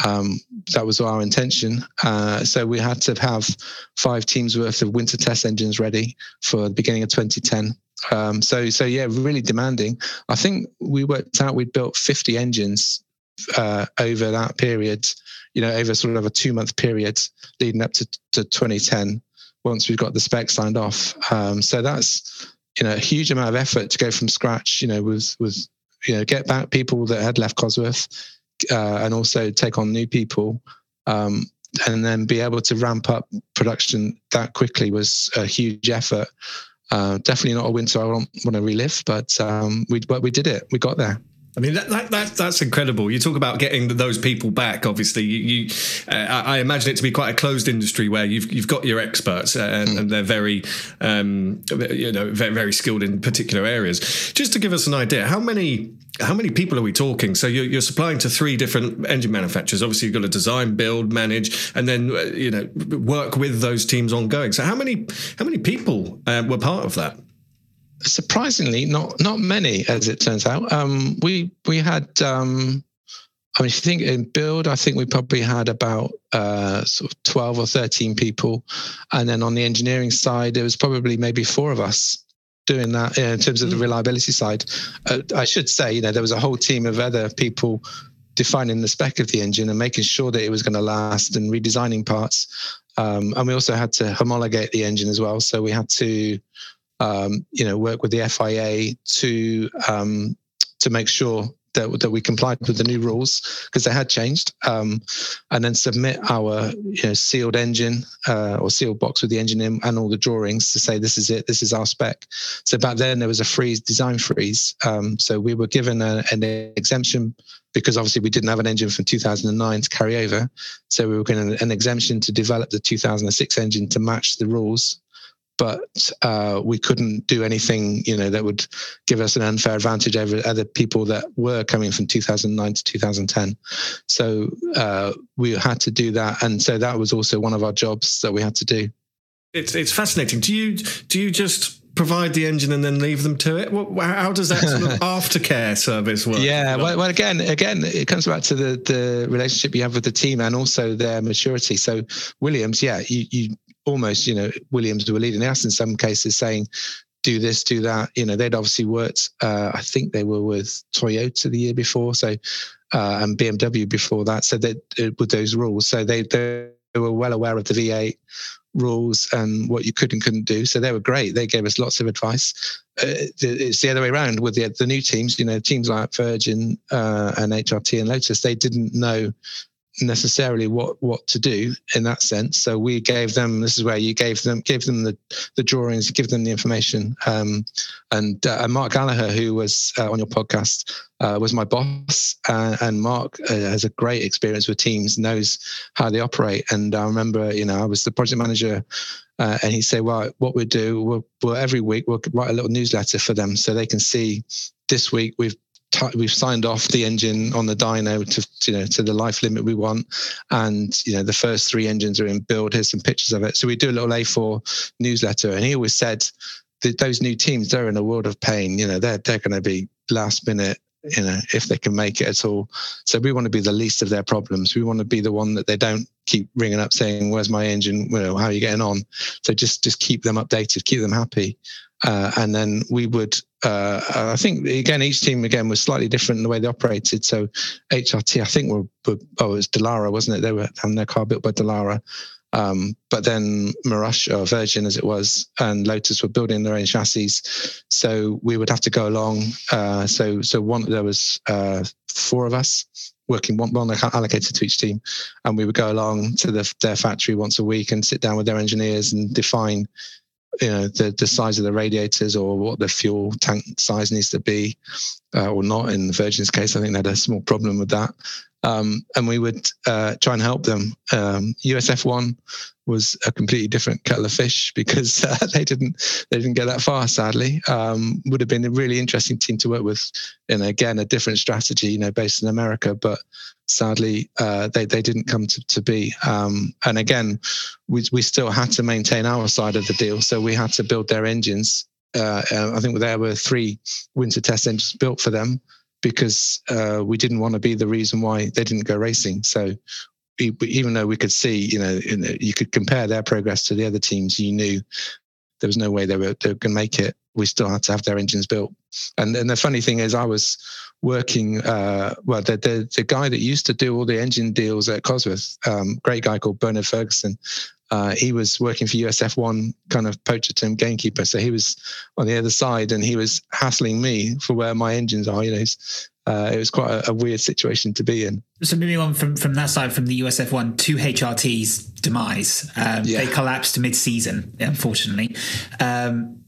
Um, that was our intention. Uh, so we had to have five teams worth of winter test engines ready for the beginning of 2010. Um, so so yeah, really demanding. I think we worked out we'd built 50 engines uh, over that period. You know, over sort of a two month period leading up to, to 2010. Once we've got the spec signed off, um, so that's you know a huge amount of effort to go from scratch. You know, with with you know get back people that had left Cosworth, uh, and also take on new people. Um, and then be able to ramp up production that quickly was a huge effort. Uh, definitely not a winter I want, want to relive, but um, we but we did it. We got there. I mean that, that, that, that's incredible. You talk about getting those people back. Obviously, you, you uh, I imagine it to be quite a closed industry where you've you've got your experts uh, and, and they're very um, you know very, very skilled in particular areas. Just to give us an idea, how many how many people are we talking? So you're, you're supplying to three different engine manufacturers. Obviously, you've got to design, build, manage, and then uh, you know work with those teams ongoing. So how many how many people uh, were part of that? Surprisingly, not not many, as it turns out. Um, we we had. Um, I mean, if you think in build, I think we probably had about uh, sort of twelve or thirteen people, and then on the engineering side, there was probably maybe four of us doing that in terms of the mm. reliability side. Uh, I should say, you know, there was a whole team of other people defining the spec of the engine and making sure that it was going to last and redesigning parts. Um, and we also had to homologate the engine as well. So we had to um, you know, work with the FIA to um, to make sure that, that we complied with the new rules because they had changed, um, and then submit our you know, sealed engine uh, or sealed box with the engine in and all the drawings to say this is it, this is our spec. So back then there was a freeze, design freeze. Um, so we were given a, an exemption because obviously we didn't have an engine from 2009 to carry over. So we were given an exemption to develop the 2006 engine to match the rules but uh, we couldn't do anything, you know, that would give us an unfair advantage over other people that were coming from 2009 to 2010. So uh, we had to do that, and so that was also one of our jobs that we had to do. It's it's fascinating. Do you do you just provide the engine and then leave them to it? How does that sort of <laughs> aftercare service work? Yeah, well, well, again, again, it comes back to the the relationship you have with the team and also their maturity. So Williams, yeah, you you almost, you know, Williams were leading us in some cases saying, do this, do that. You know, they'd obviously worked, uh, I think they were with Toyota the year before. So, uh, and BMW before that. So that uh, with those rules, so they, they were well aware of the V8 rules and what you could and couldn't do. So they were great. They gave us lots of advice. Uh, it's the other way around with the, the new teams, you know, teams like Virgin uh, and HRT and Lotus, they didn't know necessarily what what to do in that sense. So we gave them. This is where you gave them gave them the the drawings, give them the information. Um, and uh, Mark Gallagher, who was uh, on your podcast, uh, was my boss, uh, and Mark uh, has a great experience with teams, knows how they operate. And I remember, you know, I was the project manager. Uh, and he said, "Well, what we do, we'll, we'll every week we'll write a little newsletter for them so they can see this week we've t- we've signed off the engine on the dyno to you know to the life limit we want, and you know the first three engines are in build. Here's some pictures of it. So we do a little A4 newsletter, and he always said that those new teams they're in a world of pain. You know they're they're going to be last minute you know if they can make it at all. So we want to be the least of their problems. We want to be the one that they don't keep ringing up saying where's my engine? You know how are you getting on? So just just keep them updated keep them happy uh, and then we would, uh, I think again, each team again was slightly different in the way they operated. So HRT, I think were, were oh, it was Dallara, wasn't it? They were having their car built by Dallara. Um, but then Marussia, or Virgin as it was, and Lotus were building their own chassis. So we would have to go along. Uh, so so one there was uh, four of us working one, one allocated to each team, and we would go along to the, their factory once a week and sit down with their engineers and define you know the the size of the radiators or what the fuel tank size needs to be uh, or not. In Virgin's case I think they had a small problem with that um, and we would uh, try and help them um, USF1 was a completely different kettle of fish because <laughs> uh, they didn't they didn't get that far sadly um, would have been a really interesting team to work with and again a different strategy you know based in America but sadly uh, they they didn't come to, to be. Um, and again, we we still had to maintain our side of the deal, so we had to build their engines. Uh, I think there were three winter test engines built for them because uh, we didn't want to be the reason why they didn't go racing. So even though we could see, you know, you could compare their progress to the other teams, you knew there was no way they were, they were going to make it. We still had to have their engines built. And, and the funny thing is, I was working. Uh, well, the, the, the guy that used to do all the engine deals at Cosworth, um, great guy called Bernard Ferguson. Uh, he was working for USF1, kind of poacher term gamekeeper. So he was on the other side, and he was hassling me for where my engines are. You know, uh, it was quite a, a, weird situation to be in. So moving on from from that side, from the USF1 to HRT's demise, um, yeah. they collapsed mid-season, unfortunately. Um,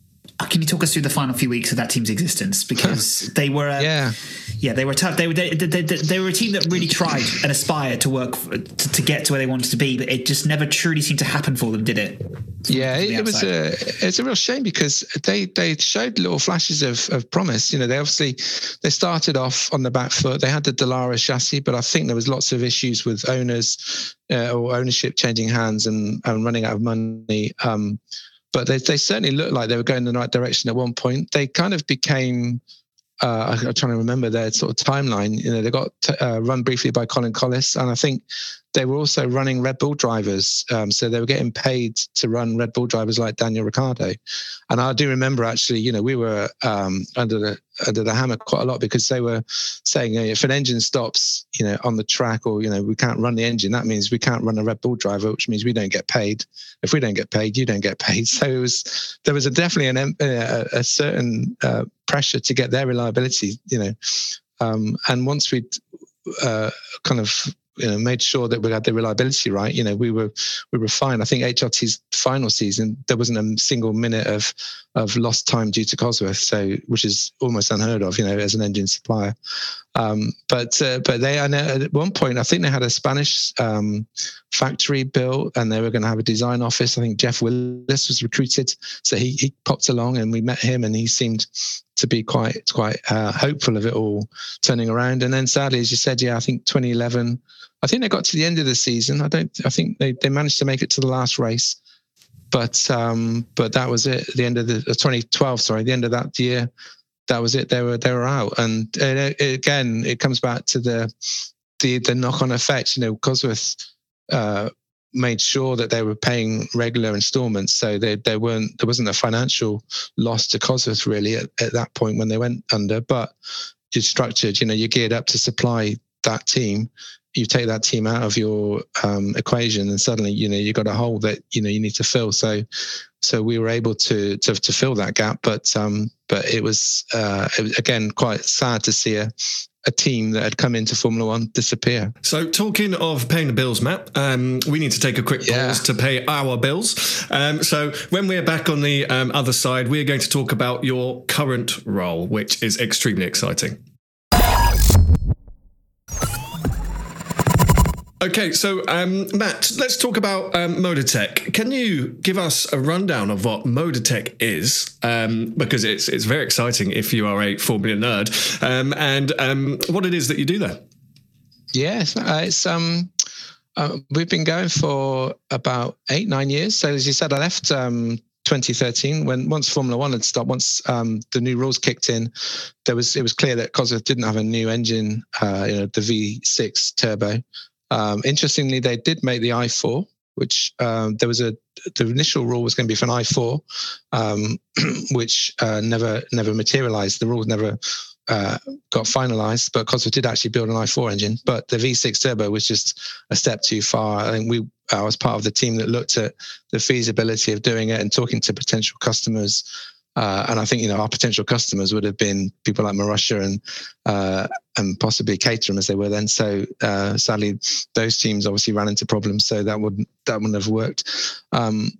can you talk us through the final few weeks of that team's existence? Because <laughs> they were, uh, yeah, yeah, they were tough. They were they, they, they, were a team that really tried and aspired to work to, to, get to where they wanted to be, but it just never truly seemed to happen for them, did it? Yeah, it, it was a it's a real shame because they they showed little flashes of, of promise. You know, they obviously they started off on the back foot. They had the Dallara chassis, but I think there was lots of issues with owners uh, or ownership changing hands and, and running out of money. Um, but they, they certainly looked like they were going in the right direction at one point. They kind of became, uh, I'm trying to remember their sort of timeline. You know, they got uh, run briefly by Colin Kolles, and I think they were also running Red Bull drivers. Um, so they were getting paid to run Red Bull drivers like Daniel Ricciardo. And I do remember actually, you know, we were um, under the under the hammer quite a lot because they were saying if an engine stops, you know, on the track or, you know, we can't run the engine, that means we can't run a Red Bull driver, which means we don't get paid. If we don't get paid, you don't get paid. <laughs> So it was, there was a definitely an, a, a certain uh, pressure to get their reliability, you know. Um, and once we'd uh, kind of you know made sure that we had the reliability right. You know, we were we were fine. I think HRT's final season there wasn't a single minute of of lost time due to Cosworth, so which is almost unheard of. You know, as an engine supplier. Um, but uh, but they and at one point I think they had a Spanish um, factory built and they were going to have a design office. I think Geoff Willis was recruited, so he he popped along and we met him and he seemed to be quite quite uh, hopeful of it all turning around. And then sadly, as you said, yeah, I think 2011 I think they got to the end of the season. I don't. I think they, they managed to make it to the last race, but um, but that was it. The end of the uh, 2012, sorry, the end of that year, that was it. They were they were out. And again, it comes back to the the the knock on effects. You know, Cosworth uh, made sure that they were paying regular installments, so they they weren't there wasn't a financial loss to Cosworth really at, at that point when they went under, but. You're structured, you know, you're geared up to supply that team you take that team out of your um, equation and suddenly you know you've got a hole that you know you need to fill so so we were able to to, to fill that gap but um but it was uh again quite sad to see a a team that had come into Formula One disappear. So, talking of paying the bills, Matt, um, we need to take a quick yeah. pause to pay our bills. Um, so, when we're back on the um, other side, we're going to talk about your current role, which is extremely exciting. Okay, so um, Matt, let's talk about um, Motortech. Can you give us a rundown of what Motortech is? Um, because it's it's very exciting if you are a Formula nerd, um, and um, what it is that you do there. Yes, uh, it's um, uh, we've been going for about eight nine years. So as you said, I left um, 2013 when once Formula One had stopped, once um, the new rules kicked in, there was it was clear that Cosworth didn't have a new engine, uh, you know, the V6 turbo. Um, interestingly, they did make the i4, which um, there was a the initial rule was going to be for an i4, um, <clears throat> which uh, never never materialized. The rule never uh, got finalized, but Cosworth did actually build an i4 engine. But the V6 turbo was just a step too far. I think we I was part of the team that looked at the feasibility of doing it and talking to potential customers uh, and I think you know our potential customers would have been people like Marussia and uh, and possibly Caterham as they were then. So uh, sadly, those teams obviously ran into problems, so that would that wouldn't have worked. Um,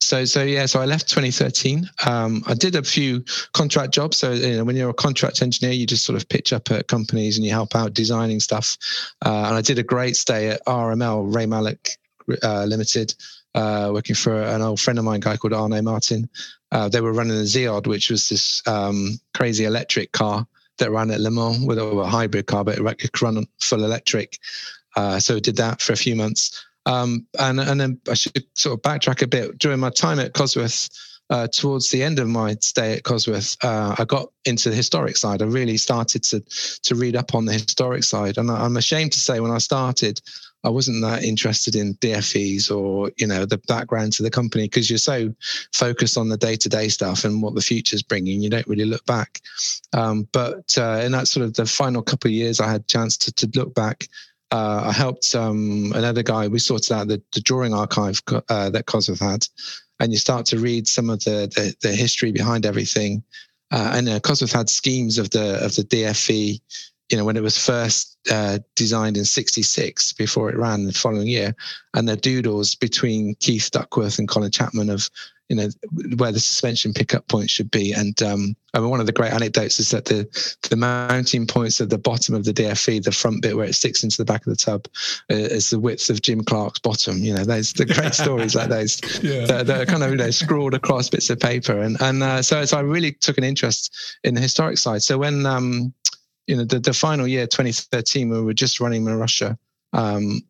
so so yeah, so I left 2013. Um, I did a few contract jobs. So you know, when you're a contract engineer, you just sort of pitch up at companies and you help out designing stuff. Uh, and I did a great stay at RML Ray Mallock uh, Limited uh, working for an old friend of mine, guy called Arne Martin. Uh, they were running a Ziad, which was this um, crazy electric car that ran at Le Mans with a, hybrid car, but it could run full electric. Uh, so did that for a few months. Um, and, and then I should sort of backtrack a bit. During my time at Cosworth, uh, towards the end of my stay at Cosworth, uh, I got into the historic side. I really started to to read up on the historic side, and I, am ashamed to say when I started, I wasn't that interested in DFVs or you know the background to the company because you're so focused on the day to day stuff and what the future's bringing. You don't really look back. Um, but uh, in that sort of the final couple of years, I had a chance to, to look back. Uh, I helped um, another guy. We sorted out the, the drawing archive uh, that Cosworth had, and you start to read some of the the, the history behind everything. Uh, and uh, Cosworth had schemes of the of the DFV you know, when it was first uh, designed in 66 before it ran the following year, and the doodles between Keith Duckworth and Colin Chapman of, you know, where the suspension pickup point should be. And um, I mean, one of the great anecdotes is that the the mounting points at the bottom of the DFV, the front bit where it sticks into the back of the tub, uh, is the width of Jim Clark's bottom. You know, those the great <laughs> stories like those yeah. that, that, are kind of you know scrawled across bits of paper. And and uh, so so I really took an interest in the historic side. So when um, you know, the, the final year, 2013, we were just running Marussia, um,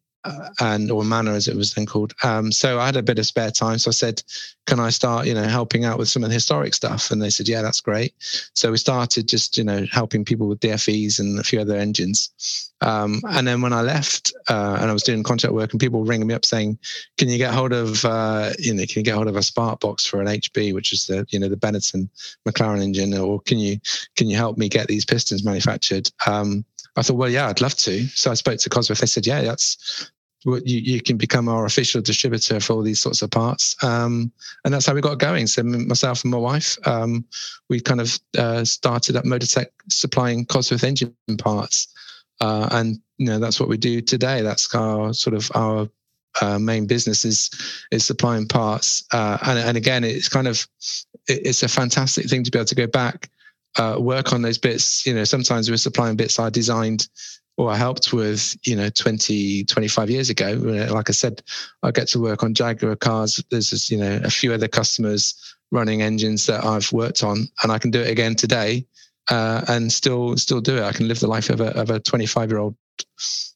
and or Manor as it was then called. Um, so I had a bit of spare time, so I said, "Can I start, you know, helping out with some of the historic stuff?" And they said, "Yeah, that's great." So we started just, you know, helping people with DFVs and a few other engines. Um, and then when I left uh, and I was doing contract work, and people were ringing me up saying, "Can you get hold of, uh, you know, can you get hold of a spark box for an HB, which is the, you know, the Benetton McLaren engine, or can you can you help me get these pistons manufactured?" Um, I thought, well, yeah, I'd love to. So I spoke to Cosworth. They said, yeah, that's what you, you can become our official distributor for all these sorts of parts. Um, and that's how we got going. So myself and my wife, um, we kind of uh, started up Motortech supplying Cosworth engine parts. Uh, and you know that's what we do today. That's our sort of our uh, main business is is supplying parts. Uh, and, and again, it's kind of it, it's a fantastic thing to be able to go back uh, work on those bits. You know, sometimes we're supplying bits I designed or I helped with, you know, 20, 25 years ago. Like I said, I get to work on Jaguar cars. There's just, you know, a few other customers running engines that I've worked on, and I can do it again today uh, and still still do it. I can live the life of a of a 25 year old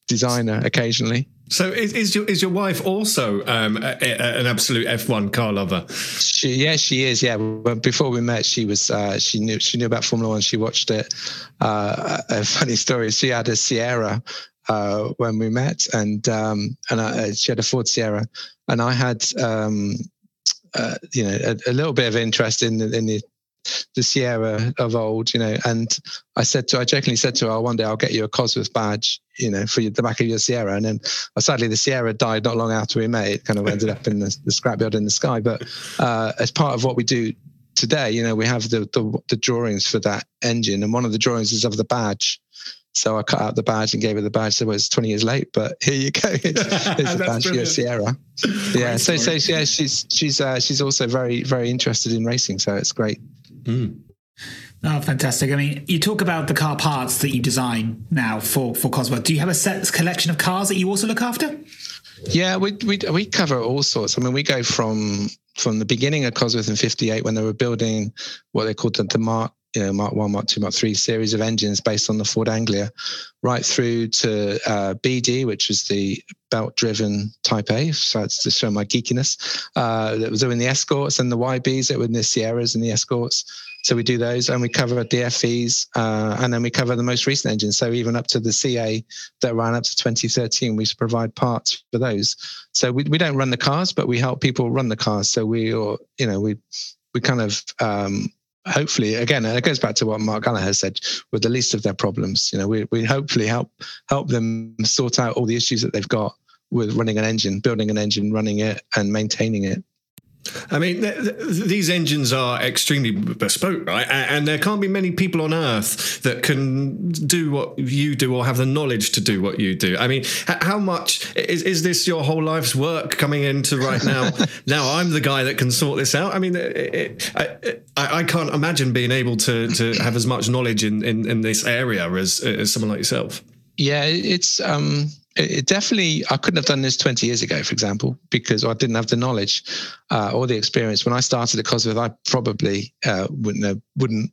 designer occasionally. So is, is your is your wife also um, a, a, an absolute F1 car lover? She, yeah, she is. Yeah, before we met, she was uh, she knew she knew about Formula One. She watched it. Uh, a <laughs> funny story: she had a Sierra uh, when we met, and um, and I, she had a Ford Sierra, and I had um, uh, you know a, a, little bit of interest in the, in the the Sierra of old, you know. And I said to, I jokingly said to her, oh, one day I'll get you a Cosworth badge, you know, for the back of your Sierra. And then uh, sadly, the Sierra died not long after we met. It kind of ended up in the, the scrapyard in the sky. But uh, as part of what we do today, you know, we have the, the, the drawings for that engine, and one of the drawings is of the badge. So I cut out the badge and gave her the badge. So it was 20 years late, but here you go. <laughs> It's, it's <laughs> a badge for Sierra. Yeah. So, so yeah, she's, she's, uh, she's also very, very interested in racing. So it's great. Mm. Oh, fantastic! I mean, you talk about the car parts that you design now for for Cosworth. Do you have a set collection of cars that you also look after? Yeah, we we we cover all sorts. I mean, we go from from the beginning of Cosworth in '58 when they were building what they called the, the Mark you know, Mark One, Mark Two, Mark Three series of engines based on the Ford Anglia, right through to uh, BD, which was the belt-driven Type A. So it's to show my geekiness. Uh, that was doing the Escorts and the YBs that were in the Sierras and the Escorts. So we do those, and we cover DFVs, uh, and then we cover the most recent engines. So even up to the CA that ran up to 2013, we provide parts for those. So we, we don't run the cars, but we help people run the cars. So we, or you know, we we kind of um, hopefully again it goes back to what mark gallagher said with the least of their problems you know we, we hopefully help help them sort out all the issues that they've got with running an engine building an engine running it and maintaining it I mean, th- th- these engines are extremely bespoke, right? And there can't be many people on Earth that can do what you do or have the knowledge to do what you do. I mean, how much is, is this your whole life's work coming into right now? <laughs> now I'm the guy that can sort this out. I mean, it, it, I, I, can't imagine being able to, to have as much knowledge in, in, in this area as, as someone like yourself. Yeah, it's um, it definitely i couldn't have done this 20 years ago for example because i didn't have the knowledge uh, or the experience. When i started at cosworth i probably uh, wouldn't have wouldn't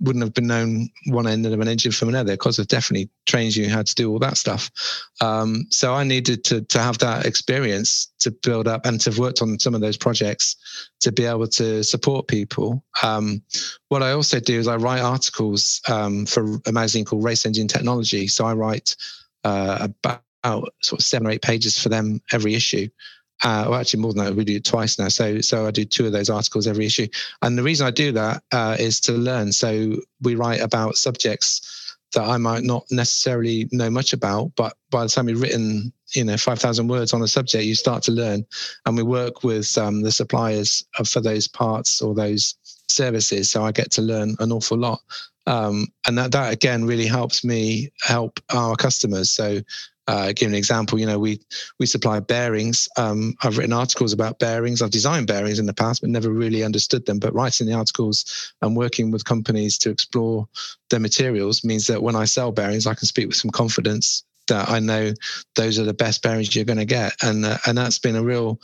wouldn't have been known one end of an engine from another. Cosworth definitely trains you how to do all that stuff. Um, so i needed to to have that experience to build up and to have worked on some of those projects to be able to support people. Um, what i also do is i write articles um, for a magazine called race engine technology. So i write uh, about out sort of seven or eight pages for them every issue. Uh, well, actually, more than that, we do it twice now. So, so I do two of those articles every issue. And the reason I do that uh, is to learn. So we write about subjects that I might not necessarily know much about, but by the time you've written, you know, five thousand words on a subject, you start to learn. And we work with um, the suppliers for those parts or those services, so I get to learn an awful lot. Um, and that that again really helps me help our customers. So uh, give an example, you know, we we supply bearings. Um, I've written articles about bearings. I've designed bearings in the past, but never really understood them. But writing the articles and working with companies to explore their materials means that when I sell bearings, I can speak with some confidence that I know those are the best bearings you're going to get, and uh, and that's been a real.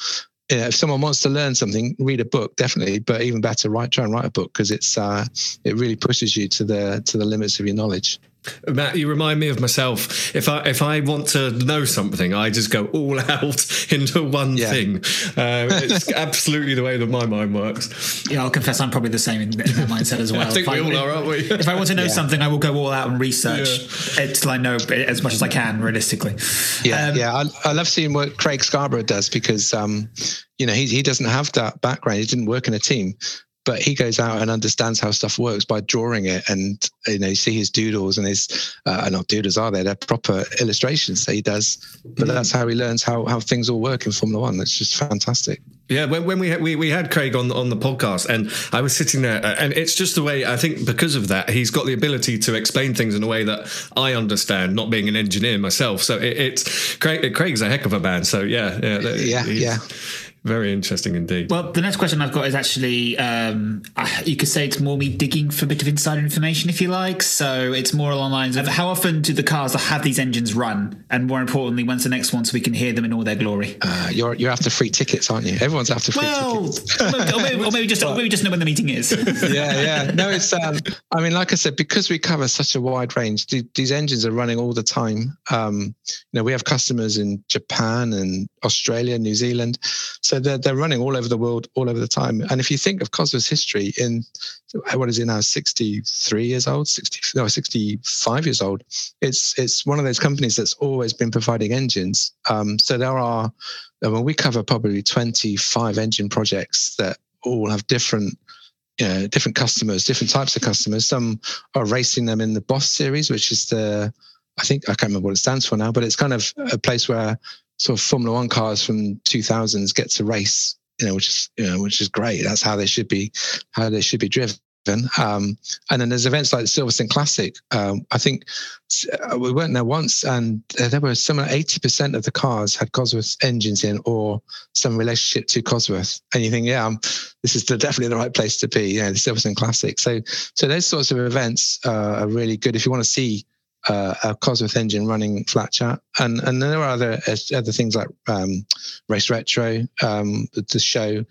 You know, if someone wants to learn something, read a book definitely, but even better, write try and write a book because it's uh, it really pushes you to the to the limits of your knowledge. Matt, you remind me of myself. If I if I want to know something, I just go all <laughs> out into one yeah. thing. Uh, it's <laughs> absolutely the way that my mind works. Yeah, I'll confess, I'm probably the same in, in that mindset as <laughs> well. I think if we I, all are, aren't we? if I want to know yeah. something, I will go all out and research yeah. until I know as much as I can, realistically. Yeah, um, yeah. I, I, love seeing what Craig Scarborough does because, um, you know, he he doesn't have that background. He didn't work in a team, but he goes out and understands how stuff works by drawing it and you know you see his doodles and his uh, not doodles are they they're proper illustrations that he does but that's how he learns how, how things all work in formula one it's just fantastic yeah, when, when we, had, we we had Craig on on the podcast, and I was sitting there, uh, and it's just the way I think because of that, he's got the ability to explain things in a way that I understand, not being an engineer myself. So it, it's Craig, Craig's a heck of a man. So yeah, yeah, yeah, yeah. Very interesting indeed. Well, the next question I've got is actually, um, you could say it's more me digging for a bit of insider information, if you like. So it's more along the lines of how often do the cars that have these engines run, and more importantly, when's the next one so we can hear them in all their glory? Uh, you're you're after free tickets, aren't you? Everyone's after free well, tickets. <laughs> or, maybe, or, maybe, just or maybe just know when the meeting is. <laughs> yeah, yeah. No, it's. Um, I mean, like I said, because we cover such a wide range, these engines are running all the time. Um, you know, we have customers in Japan and Australia, New Zealand. So they're, they're running all over the world, all over the time. And if you think of Cosworth's history in, what is it now, 63 years old, 60, no, 65 years old, it's, it's one of those companies that's always been providing engines. Um, so there are, I mean, we cover probably 25 engine projects that all have different you know, different customers, different types of customers. Some are racing them in the Boss series, which is the I think I can't remember what it stands for now, but it's kind of a place where sort of Formula One cars from 2000s get to race, you know, which is you know which is great. That's how they should be, how they should be driven. Um, and then there's events like the Silverstone Classic. Um, I think uh, we went there once, and there were some 80% of the cars had Cosworth engines in, or some relationship to Cosworth. And you think, yeah, um, this is the, definitely the right place to be. Yeah, the Silverstone Classic. So, so those sorts of events uh, are really good if you want to see uh, a Cosworth engine running flat chat, and and there are other other things like um, race retro, um, the show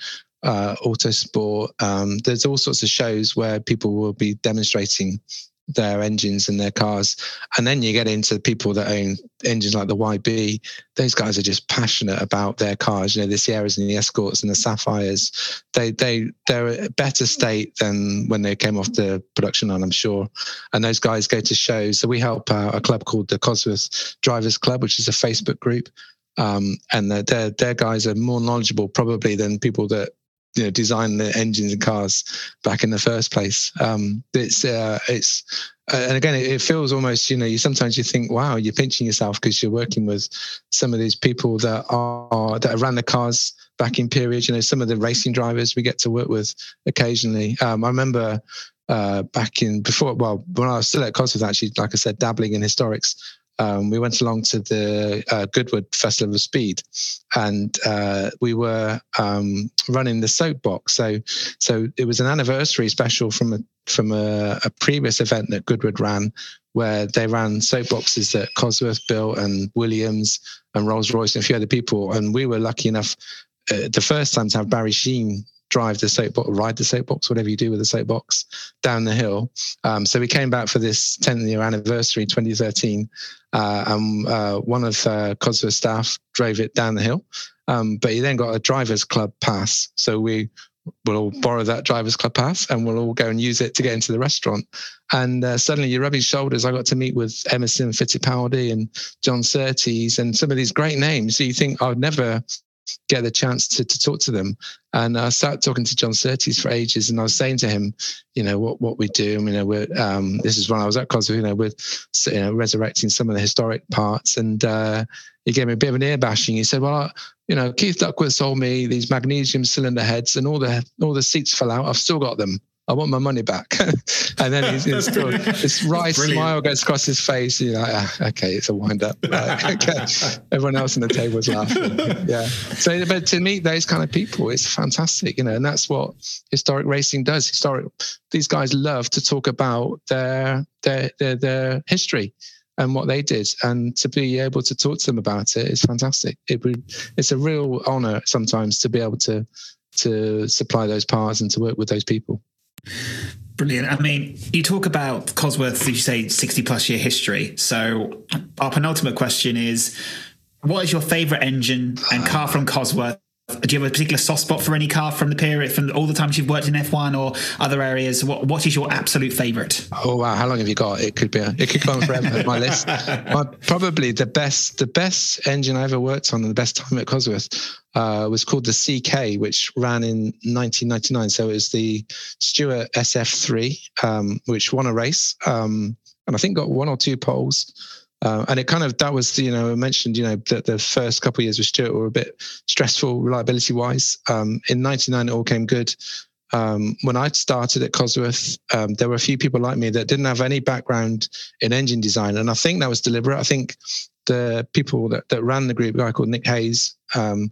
uh, Autosport. Um, there's all sorts of shows where people will be demonstrating their engines and their cars. And then you get into people that own engines like the YB. Those guys are just passionate about their cars. You know, the Sierras and the Escorts and the Sapphires. They they they're a better state than when they came off the production line, I'm sure. And those guys go to shows. So we help a club called the Cosworth Drivers Club, which is a Facebook group. Um, and their their guys are more knowledgeable probably than people that you know design the engines and cars back in the first place. Um, it's uh, it's uh, and again it, it, feels almost you know you sometimes you think wow you're pinching yourself because you're working with some of these people that are that ran the cars back in periods. You know some of the racing drivers we get to work with occasionally. Um, I remember. Uh, back in before, well, when I was still at Cosworth, actually, like I said, dabbling in historics, um, we went along to the uh, Goodwood Festival of Speed, and uh, we were um, running the soapbox. So, so it was an anniversary special from a from a, a, previous event that Goodwood ran, where they ran soapboxes that Cosworth built and Williams and Rolls Royce and a few other people. And we were lucky enough uh, the first time to have Barry Sheene drive the soapbox, ride the soapbox, whatever you do with the soapbox, down the hill. Um, so we came back for this 10th year anniversary, 2013, uh, and uh, one of uh, Cosworth staff drove it down the hill. Um, but he then got a drivers club pass, so we will all borrow that drivers club pass and we'll all go and use it to get into the restaurant. And uh, suddenly you're rubbing shoulders. I got to meet with Emerson Fittipaldi and John Surtees and some of these great names. So you think I would never get the chance to, to talk to them. And I started talking to John Surtees for ages, and I was saying to him, you know, what what we do. You know, we're um, this is when I was at Cosworth. You know, we're you know, resurrecting some of the historic parts, and uh, he gave me a bit of an ear bashing. He said, "Well, I, you know, Keith Duckworth sold me these magnesium cylinder heads, and all the all the seats fell out. I've still got them." I want my money back. <laughs> and then he's, he's still, this wry smile goes across his face. You're like, ah, okay, it's a wind up. <laughs> okay. Everyone else on the table is laughing. Yeah. So, but to meet those kind of people, it's fantastic, you know, and that's what historic racing does. Historic, these guys love to talk about their, their, their, their history and what they did and to be able to talk to them about it is fantastic it would it's a real honor sometimes to be able to to supply those parts and to work with those people Brilliant. I mean, you talk about Cosworth's, you say, 60 plus year history. So, our penultimate question is what is your favourite engine and car from Cosworth? Do you have a particular soft spot for any car from the period, from all the times you've worked in F1 or other areas? What What is your absolute favourite? Oh wow, how long have you got? It could be a, it could go on forever. my list. <laughs> My, probably the best the best engine I ever worked on and the best time at Cosworth uh, was called the CK, which ran in 1999. So it was the Stewart SF3, um, which won a race um, and I think got one or two poles. Uh, and it kind of that was you know I mentioned you know that the first couple of years with Stewart were a bit stressful reliability wise. Um, in '99 it all came good. Um, when I started at Cosworth, um, there were a few people like me that didn't have any background in engine design, and I think that was deliberate. I think the people that, that ran the group, a guy called Nick Hayes, um,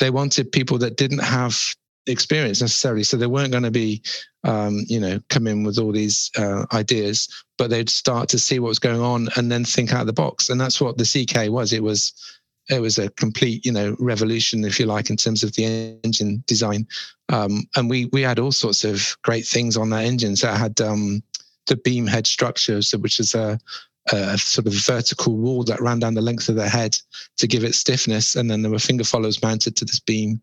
they wanted people that didn't have experience necessarily. So they weren't going to be, um, you know, come in with all these uh, ideas, but they'd start to see what was going on and then think out of the box. And that's what the CK was. It was, it was a complete, you know, revolution, if you like, in terms of the engine design. Um, and we we had all sorts of great things on that engine. So it had um, the beam head structure, so which is a a sort of vertical wall that ran down the length of the head to give it stiffness. And then there were finger follows mounted to this beam,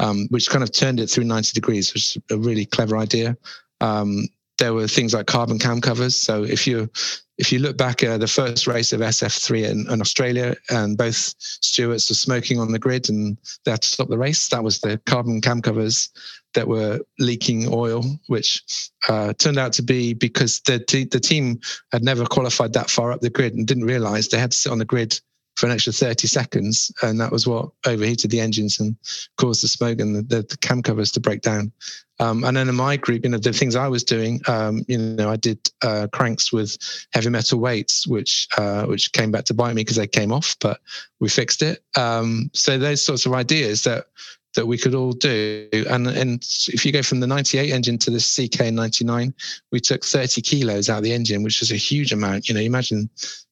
um, which kind of turned it through 90 degrees, which is a really clever idea. Um, there were things like carbon cam covers. So if you if you look back at the first race of SF3 in, in, Australia, and both Stewarts were smoking on the grid, and they had to stop the race. That was the carbon cam covers that were leaking oil, which uh, turned out to be because the t- the team had never qualified that far up the grid and didn't realise they had to sit on the grid for an extra 30 seconds. And that was what overheated the engines and caused the smoke and the, the, cam covers to break down. Um, and then in my group, you know, the things I was doing, um, you know, I did uh, cranks with heavy metal weights, which uh, which came back to bite me because they came off, but we fixed it. Um, so those sorts of ideas that that we could all do. And and if you go from the 98 engine to the CK99, we took 30 kilos out of the engine, which is a huge amount. You know, imagine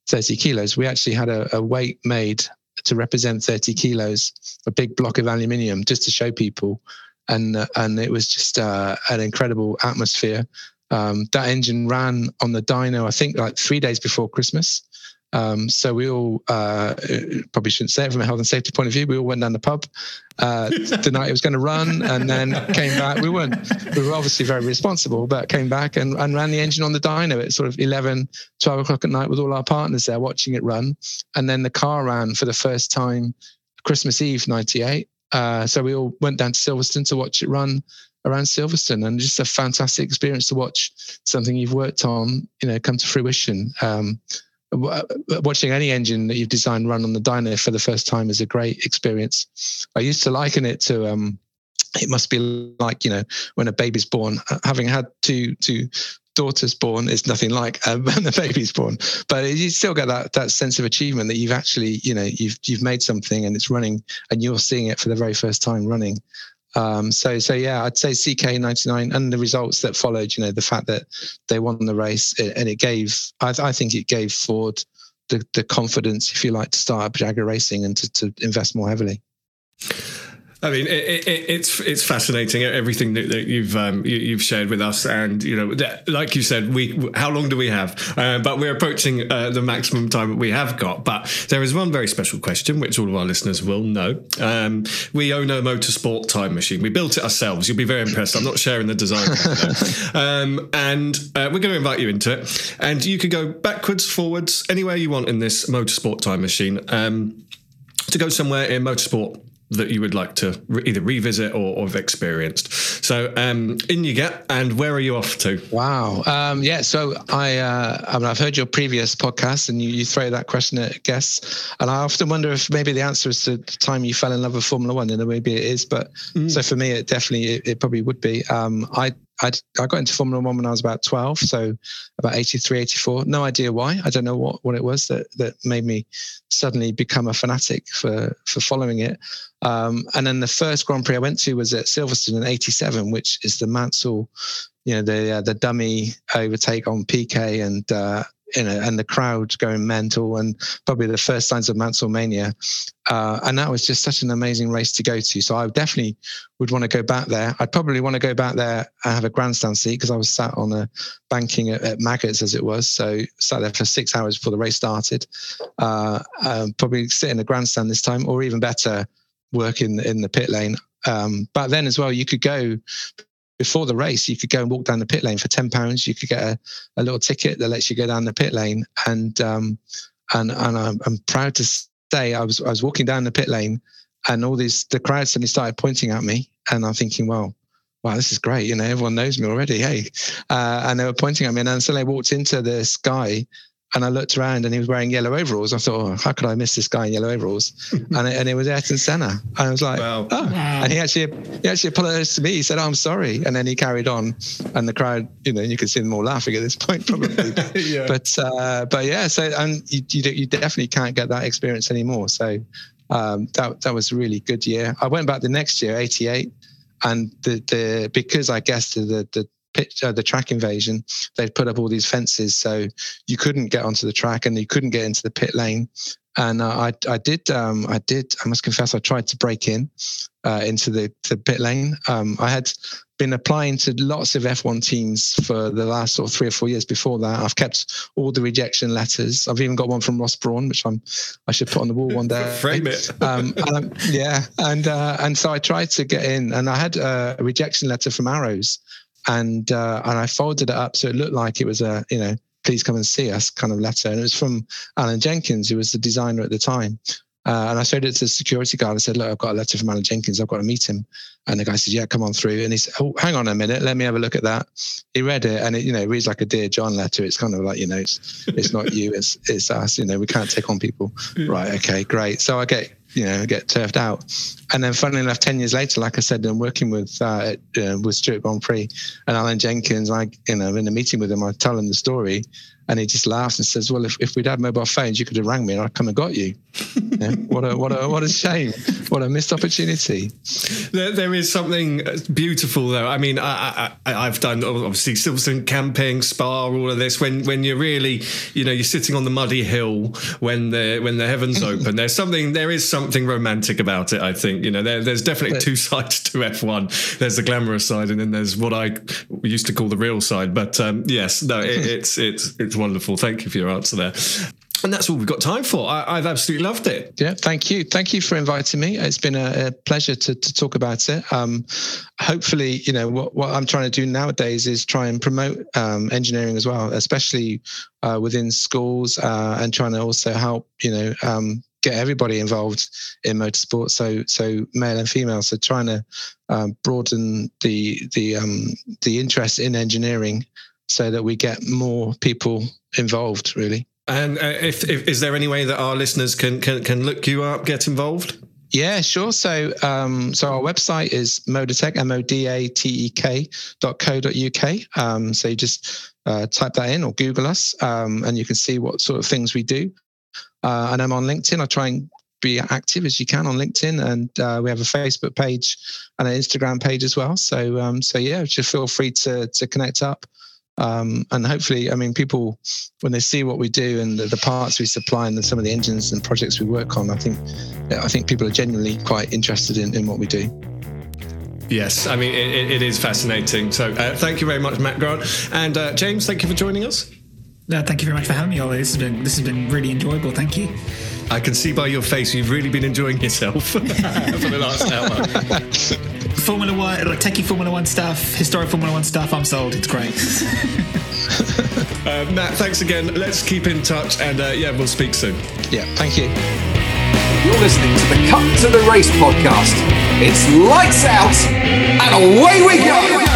30 kilos. We actually had a, a weight made to represent 30 kilos, a big block of aluminium, just to show people and uh, and it was just uh, an incredible atmosphere. Um, that engine ran on the dyno, I think, like three days before Christmas. Um, so we all uh, probably shouldn't say it from a health and safety point of view. We all went down the pub uh, <laughs> the night it was going to run, and then came back. We weren't. We were obviously very responsible, but came back and, and ran the engine on the dyno at sort of 11, 12 o'clock at night with all our partners there watching it run. And then the car ran for the first time Christmas Eve '98, uh, so we all went down to Silverstone to watch it run around Silverstone, and just a fantastic experience to watch something you've worked on, you know, come to fruition. Um, watching any engine that you've designed run on the dyno for the first time is a great experience. I used to liken it to um, it must be like you know when a baby's born having had two two daughter's born is nothing like um, <laughs> when the baby's born. But you still get that that sense of achievement that you've actually, you know, you've you've made something and it's running, and you're seeing it for the very first time running. Um, so so yeah, I'd say CK99 and the results that followed. You know, the fact that they won the race and it gave, I, I think it gave Ford the the confidence, if you like, to start up Jaguar Racing and to, to invest more heavily. I mean, it, it, it's it's fascinating everything that, that you've um, you, have shared with us, and you know, like you said, we how long do we have? Uh, but we're approaching uh, the maximum time that we have got. But there is one very special question, which all of our listeners will know. Um, we own a motorsport time machine. We built it ourselves. You'll be very impressed. I'm not sharing the design, <laughs> um, and uh, we're going to invite you into it. And you could go backwards, forwards, anywhere you want in this motorsport time machine. Um, to go somewhere in motorsport that you would like to re- either revisit or, or, have experienced. So, um, in you get, and where are you off to? Wow. Um, yeah. So I, uh, I mean, I've heard your previous podcast, and you, you throw that question at guests, and I often wonder if maybe the answer is to the time you fell in love with Formula One, and maybe it is, but mm. so for me, it definitely, it, it probably would be. Um, I i I got into Formula One when I was about 12, so about 83, 84. No idea why. I don't know what, what it was that, that made me suddenly become a fanatic for, for following it. Um, and then the first Grand Prix I went to was at Silverstone in 87, which is the Mansell, you know, the, uh, the dummy overtake on Piquet and, uh, you know, and the crowd going mental, and probably the first signs of Mansell mania. Uh, and that was just such an amazing race to go to. So I definitely would want to go back there. I'd probably want to go back there and have a grandstand seat because I was sat on a banking at, at Maggotts as it was. So sat there for six hours before the race started. Uh, um, probably sit in the grandstand this time, or even better, work in in the pit lane. Um, back then as well, you could go before the race, you could go and walk down the pit lane for ten pounds. You could get a, a little ticket that lets you go down the pit lane, and um, and and I'm, I'm proud to say I was I was walking down the pit lane, and all these the crowd suddenly started pointing at me, and I'm thinking, well, wow, this is great. You know, everyone knows me already. Hey, uh, and they were pointing at me, and then suddenly I walked into this guy and I looked around and he was wearing yellow overalls. I thought, oh, how could I miss this guy in yellow overalls? <laughs> and, it, and it was Ayrton Senna. And I was like, wow. oh. Wow. And he actually he actually apologized to me. He said, oh, I'm sorry. And then he carried on. And the crowd, you know, you could see them all laughing at this point, probably. <laughs> yeah. But uh, but yeah, so and you, you, you definitely can't get that experience anymore. So um, that that was a really good year. I went back the next year, 88 and the the because I guess the the pitch, uh, the track invasion, they'd put up all these fences so you couldn't get onto the track and you couldn't get into the pit lane. And uh, I, I did, um, I did, I must confess, I tried to break in uh, into the, the pit lane. Um, I had been applying to lots of F1 teams for the last sort of three or four years before that. I've kept all the rejection letters. I've even got one from Ross Brawn, which I'm I should put on the wall one day. <laughs> Frame it. <laughs> um, and, yeah, and uh, and so I tried to get in, and I had a rejection letter from Arrows, and uh, and I folded it up so it looked like it was a you know please come and see us kind of letter, and it was from Alan Jenkins, who was the designer at the time. Uh, and I showed it to the security guard. And I said, "Look, I've got a letter from Alan Jenkins. I've got to meet him." And the guy said, "Yeah, come on through." And he said, "Oh, hang on a minute. Let me have a look at that." He read it, and it, you know, it reads like a Dear John letter. It's kind of like, you know, it's it's not <laughs> you, it's it's us. You know, we can't take on people. Right? Okay, great. So I get you know get turfed out, and then funnily enough, ten years later, like I said, I'm working with uh, uh, with Stewart Prix and Alan Jenkins. I you know in a meeting with him, I tell him the story, and he just laughs and says, "Well, if, if we'd had mobile phones, you could have rang me, and I'd come and got you." <laughs> yeah? What a what a what a shame! What a missed opportunity. There, there is something beautiful though. I mean, I, I, have done obviously Silverstone camping, Spa, all of this. When when you're really, you know, you're sitting on the muddy hill when the when the heavens <laughs> open. There's something. There is something romantic about it. I think you know. There, there's definitely two <laughs> sides to F1. There's the glamorous side, and then there's what I used to call the real side. But um, yes, no, it, it's it's it's wonderful. Thank you for your answer there. And that's all we've got time for. I, have absolutely loved it. Yeah, thank you. Thank you for inviting me. It's been a, a pleasure to, to, talk about it. Um, hopefully, you know, what, what, I'm trying to do nowadays is try and promote um, engineering as well, especially uh, within schools uh, and trying to also help, you know, um, get everybody involved in motorsport. So, so male and female. So trying to um, broaden the, the, um, the interest in engineering so that we get more people involved really and uh, if, if, is there any way that our listeners can, can can look you up get involved yeah, sure. So, um, so our website is modatek, M-O-D-A-T-E-K dot co dot UK. Um, so you just uh, type that in or Google us, um, and you can see what sort of things we do. Uh, and I'm on LinkedIn. I try and be active as you can on LinkedIn, and uh, we have a Facebook page and an Instagram page as well. So, um, so yeah, just feel free to to connect up. Um, and hopefully, I mean, people when they see what we do and the, the, parts we supply and the, some of the engines and projects we work on, I think I think people are genuinely quite interested in, in what we do. Yes, I mean it, it is fascinating. So uh, thank you very much, Matt Grant and uh, James. Thank you for joining us. No, thank you very much for having me, Ollie. This has been this has been really enjoyable. Thank you. I can see by your face you've really been enjoying yourself <laughs> for the last hour. <laughs> Formula One, like techie Formula One stuff, historic Formula One stuff. I'm sold. It's great. <laughs> uh, Matt, thanks again. Let's keep in touch, and uh, yeah, we'll speak soon. Yeah, thank you. You're listening to the Cut to the Race podcast. It's lights out, and away we go.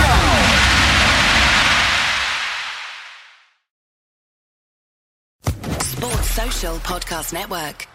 Sports Social Podcast Network.